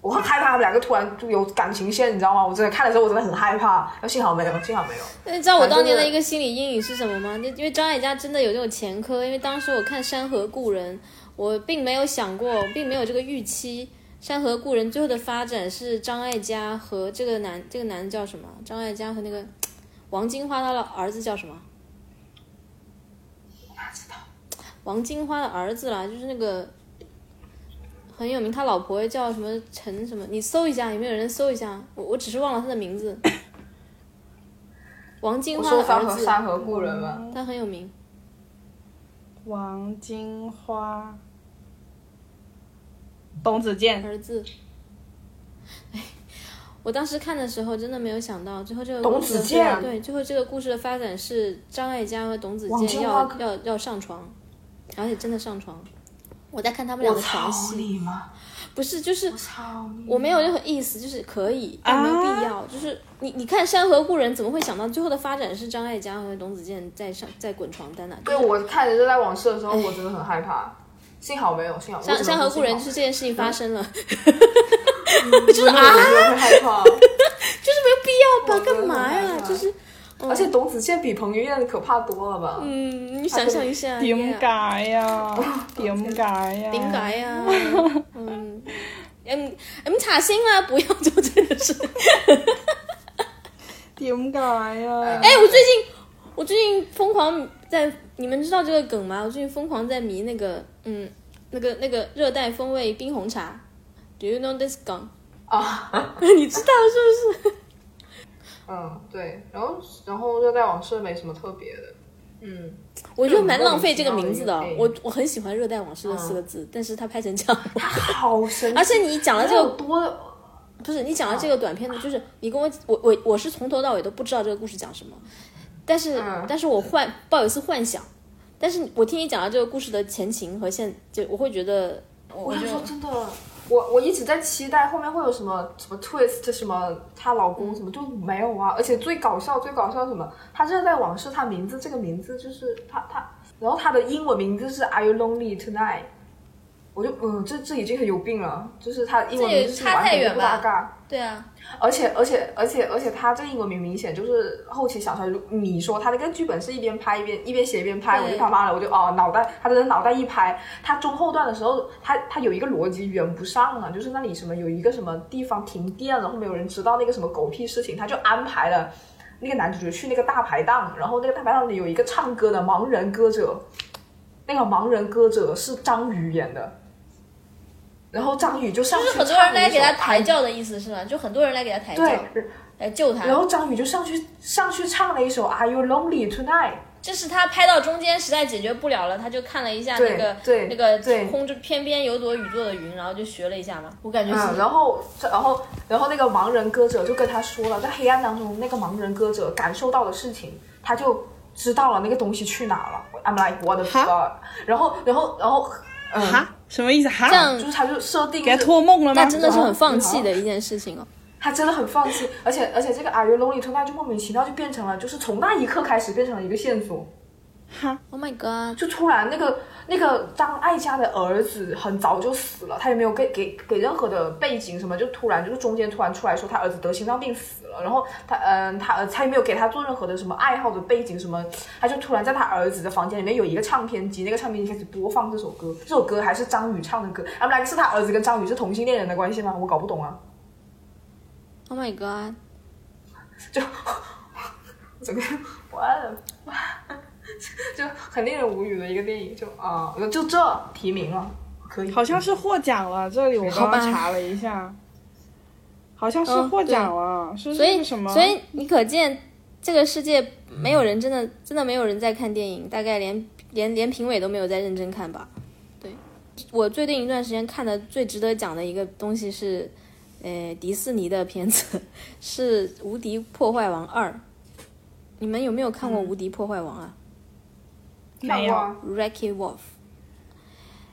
我很害怕他们两个突然就有感情线，你知道吗？我真的看的时候我真的很害怕，幸好没有，幸好没有。那你知道我当年的一个心理阴影是什么吗？就因为张艾嘉真的有这种前科，因为当时我看《山河故人》，我并没有想过，我并没有这个预期，《山河故人》最后的发展是张艾嘉和这个男这个男的叫什么？张艾嘉和那个 王金花，他的儿子叫什么？哪知道？王金花的儿子啦，就是那个很有名，他老婆叫什么陈什么？你搜一下，有没有人搜一下？我我只是忘了他的名字。王金花的儿子，河山河故人吗，他很有名。王金花，董子健，儿子。哎，我当时看的时候真的没有想到，最后这个董子健对，最后这个故事的发展是张艾嘉和董子健要要要上床，而且真的上床。我在看他们俩我的床操戏！不是就是！我没有任何意思，就是可以，但没有必要。就是你你看《山河故人》，怎么会想到最后的发展是张艾嘉和董子健在上在滚床单呢、对我看《热带往事》的时候，我真的很害怕，幸好没有，幸好。山山河故人就是这件事情发生了，就是啊，害怕。就是没有必要吧？干嘛呀？就是而且董子健比彭于晏可怕多了吧？嗯，你想象一下，點 yeah 解呀？點解呀？點解呀？嗯，M M，查星啊，不要做这个事。點解呀？哎，我最近我最近疯狂在，你们知道这个梗吗？我最近疯狂在迷那个嗯那个那个热带风味冰红茶。Do you know this 梗？啊，你知道是不是？嗯，对，然后然后《热带往事》没什么特别的，嗯，我觉得蛮浪费这个名字的我我很喜欢《热带往事》的四个字，但是它拍成这样，好神奇，而且你讲了这个多不是你讲的这个短片呢，就是你跟我我我我是从头到尾都不知道这个故事讲什么，但是、嗯但是我幻抱有一丝幻想，但是我听你讲了这个故事的前情和现，就我会觉得我想说真的，我我一直在期待后面会有什么什么 twist，什么她老公什么就没有啊！而且最搞笑最搞笑什么，她热带往事，她名字这个名字就是她她，然后她的英文名字是 Are you lonely tonight？我就嗯，这这已经很有病了，就是她的英文名字是完全不搭嘎。对啊，而且而且而且而且他这个英文名明显就是后期想出来。你说他那个剧本是一边拍一边一边写一边拍，我就他妈的我就哦脑袋，他的脑袋一拍，他中后段的时候，他他有一个逻辑圆不上啊，就是那里什么有一个什么地方停电了，后面有人知道那个什么狗屁事情，他就安排了。那个男主角去那个大排档，然后那个大排档里有一个唱歌的盲人歌者，那个盲人歌者是张宇演的，然后张宇就上去就是很多人唱了一首来给他抬轿的意思是吗？就很多人来给他抬轿，对，来救他。然后张宇就上去上去唱了一首 Are You Lonely Tonight？这是他拍到中间实在解决不了了，他就看了一下那个对那个对空中天边有朵雨做的云，然后就学了一下嘛。我感觉是嗯，然后然后然后那个盲人歌者就跟他说了，在黑暗当中，那个盲人歌者感受到的事情，他就知道了那个东西去哪了。I'm like what the fuck？然后然后然后嗯，哈，什么意思？哈，这样就是他就设定给他托梦了吗？那真的是很放弃的一件事情哦。他真的很放弃，而且而且这个 Are You Lonely Tonight 就莫名其妙就变成了，就是从那一刻开始变成了一个线索。哈，Oh my god！就突然那个那个张艾嘉的儿子很早就死了，他也没有给给给任何的背景什么，就突然就是中间突然出来说他儿子得心脏病死了，然后他嗯他他也没有给他做任何的什么爱好的背景什么，他就突然在他儿子的房间里面有一个唱片机，那个唱片机开始播放这首歌，这首歌还是张宇唱的歌，I'm like 是他儿子跟张宇是同性恋人的关系吗？我搞不懂啊，Oh my god！就 整个我哇，就很令人无语的一个电影，就啊、就这提名了，可以，好像是获奖了，这里我刚刚查了一下，好像是嗯获奖了，是所以什么？所以你可见这个世界没有人真的真的没有人在看电影，大概连连连评委都没有在认真看吧。对我最近一段时间看的最值得讲的一个东西是，呃，迪士尼的片子是《无敌破坏王二》。你们有没有看过《无敌破坏王》啊没有看过？Wreck-It Wolf。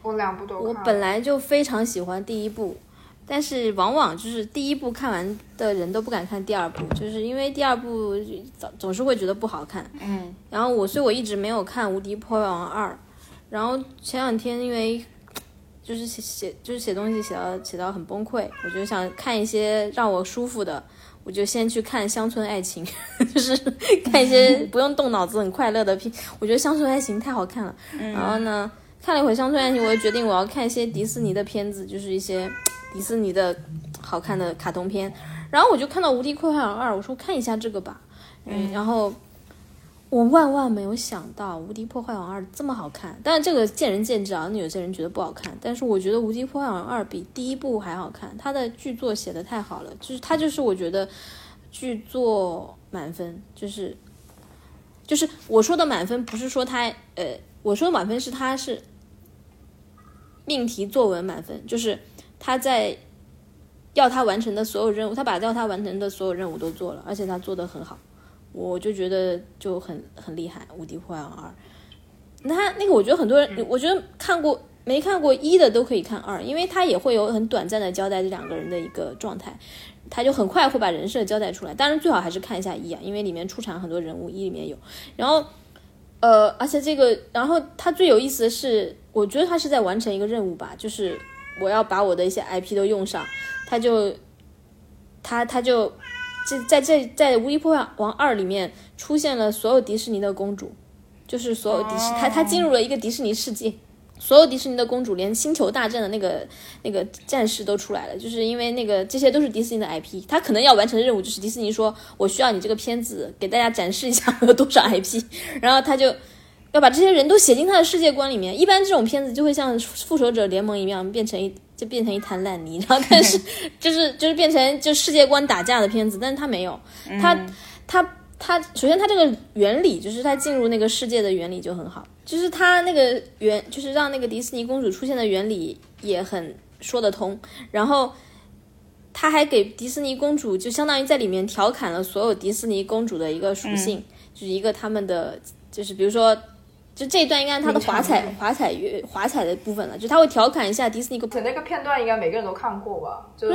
我两部都看。我本来就非常喜欢第一部，但是往往就是第一部看完的人都不敢看第二部，就是因为第二部总总是会觉得不好看。嗯，然后我所以我一直没有看《无敌破坏王二》，然后前两天因为就是写写就是写东西写到写到很崩溃，我就想看一些让我舒服的。我就先去看《乡村爱情》，就是看一些不用动脑子很快乐的片。我觉得《乡村爱情》太好看了。然后呢，看了一会儿《乡村爱情》，我就决定我要看一些迪士尼的片子，就是一些迪士尼的好看的卡通片。然后我就看到《无敌破坏王二》，我说看一下这个吧。嗯，然后我万万没有想到《无敌破坏王二》这么好看。当然这个见仁见智啊，那有些人觉得不好看，但是我觉得《无敌破坏王二》比第一部还好看，它的剧作写的太好了，就是它就是我觉得剧作满分，就是就是我说的满分，不是说它呃，我说满分是它是命题作文满分，就是他在要他完成的所有任务，他把要他完成的所有任务都做了，而且他做的很好，我就觉得就很很厉害，《无敌破坏王二》。那他那个，我觉得很多人，我觉得看过没看过一的都可以看二，因为他也会有很短暂的交代这两个人的一个状态，他就很快会把人设交代出来。当然最好还是看一下一啊，因为里面出场很多人物，一里面有。然后，呃，而且这个，然后他最有意思的是，我觉得他是在完成一个任务吧，就是我要把我的一些 IP 都用上，他就他他就这在这在《无敌破坏王二》里面出现了所有迪士尼的公主，就是所有迪士，他他进入了一个迪士尼世界。所有迪士尼的公主，连星球大战的那个那个战士都出来了，就是因为那个这些都是迪士尼的 IP，他可能要完成的任务就是迪士尼说，我需要你这个片子给大家展示一下我有多少 IP，然后他就要把这些人都写进他的世界观里面。一般这种片子就会像复仇者联盟一样变成一就变成一滩烂泥，然后但是 就是就是变成就世界观打架的片子，但是他没有，他他他首先他这个原理就是他进入那个世界的原理就很好，就是他那个原就是让那个迪士尼公主出现的原理也很说得通，然后。他还给迪士尼公主就相当于在里面调侃了所有迪士尼公主的一个属性，就是一个他们的就是比如说，就这一段应该是他的华彩华彩乐华彩的部分了，就他会调侃一下迪士尼公那个片段应该每个人都看过吧？就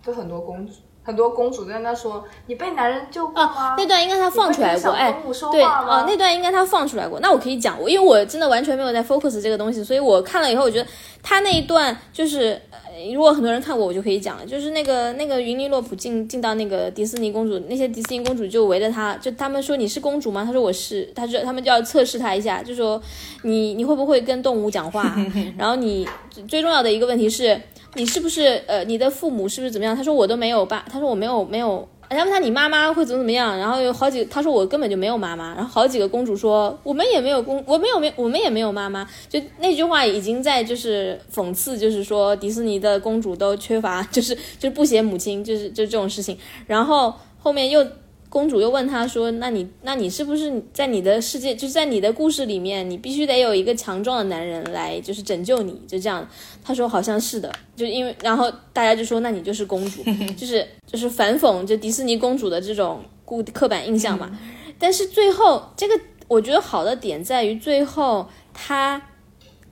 就很多公主，很多公主在那说：“你被男人救过吗？”啊，那段应该他放出来过，哎，对啊，那段应该他放出来过。那我可以讲，我因为我真的完全没有在 focus 这个东西，所以我看了以后，我觉得他那一段就是，呃、如果很多人看过，我就可以讲了。就是那个那个云尼洛普进进到那个迪士尼公主，那些迪士尼公主就围着他，就他们说你是公主吗？他说我是，他说他们就要测试他一下，就说你你会不会跟动物讲话？然后你最重要的一个问题是。你是不是呃，你的父母是不是怎么样？他说我都没有爸，他说我没有没有他问他你妈妈会怎么怎么样，然后有好几他说我根本就没有妈妈，然后好几个公主说我们也没有公，我没有没我们也没有妈妈，就那句话已经在就是讽刺，就是说迪士尼的公主都缺乏，就是就是不写母亲，就是就这种事情，然后后面又。公主又问他说：“那你，那你是不是在你的世界，就是在你的故事里面，你必须得有一个强壮的男人来，就是拯救你？就这样。”他说：“好像是的，就因为，然后大家就说，那你就是公主，就是就是反讽就迪士尼公主的这种固刻板印象嘛。但是最后，这个我觉得好的点在于最后他，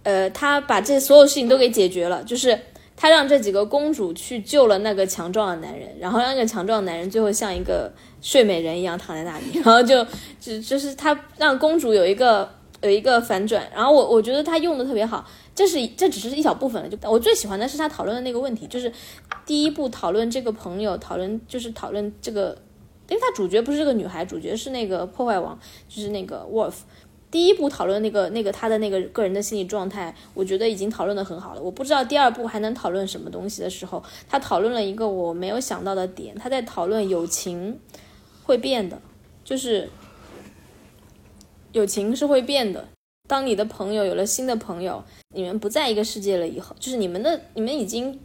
呃，他把这所有事情都给解决了，就是他让这几个公主去救了那个强壮的男人，然后让那个强壮的男人最后像一个。”睡美人一样躺在那里，然后就就就是他让公主有一个有一个反转，然后我我觉得他用的特别好，这是这只是一小部分了，就我最喜欢的是他讨论的那个问题，就是第一步讨论这个朋友，讨论就是讨论这个，因为他主角不是这个女孩，主角是那个破坏王，就是那个 Wolf，第一步讨论那个那个他的那个个人的心理状态，我觉得已经讨论的很好了，我不知道第二步还能讨论什么东西的时候，他讨论了一个我没有想到的点，他在讨论友情。会变的，就是友情是会变的。当你的朋友有了新的朋友，你们不在一个世界了以后，就是你们的你们已经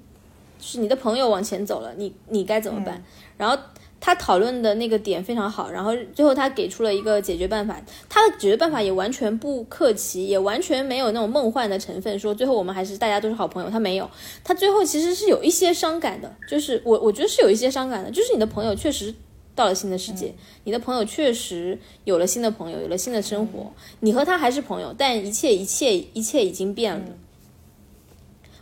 是你的朋友往前走了，你你该怎么办？然后他讨论的那个点非常好，然后最后他给出了一个解决办法。他的解决办法也完全不客气，也完全没有那种梦幻的成分，说最后我们还是大家都是好朋友。他没有，他最后其实是有一些伤感的，就是我我觉得是有一些伤感的，就是你的朋友确实。到了新的世界，你的朋友确实有了新的朋友，有了新的生活。你和他还是朋友，但一切一切一切已经变了。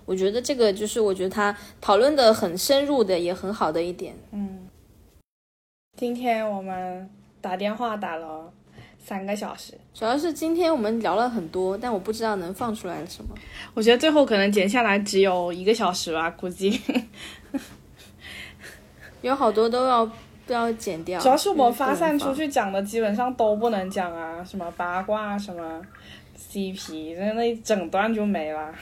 我觉得这个就是我觉得他讨论的很深入的，也很好的一点。嗯，今天我们打电话打了三个小时，主要是今天我们聊了很多，但我不知道能放出来什么。我觉得最后可能剪下来只有一个小时吧，估计 有好多都要。都要剪掉。主要是我们发散出去讲的基本上都不能讲啊，什么八卦，什么 CP，那那一整段就没了。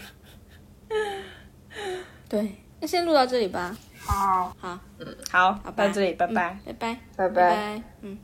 对，那先录到这里吧。好，好，嗯，好，到这里，拜拜，拜拜，拜拜，嗯。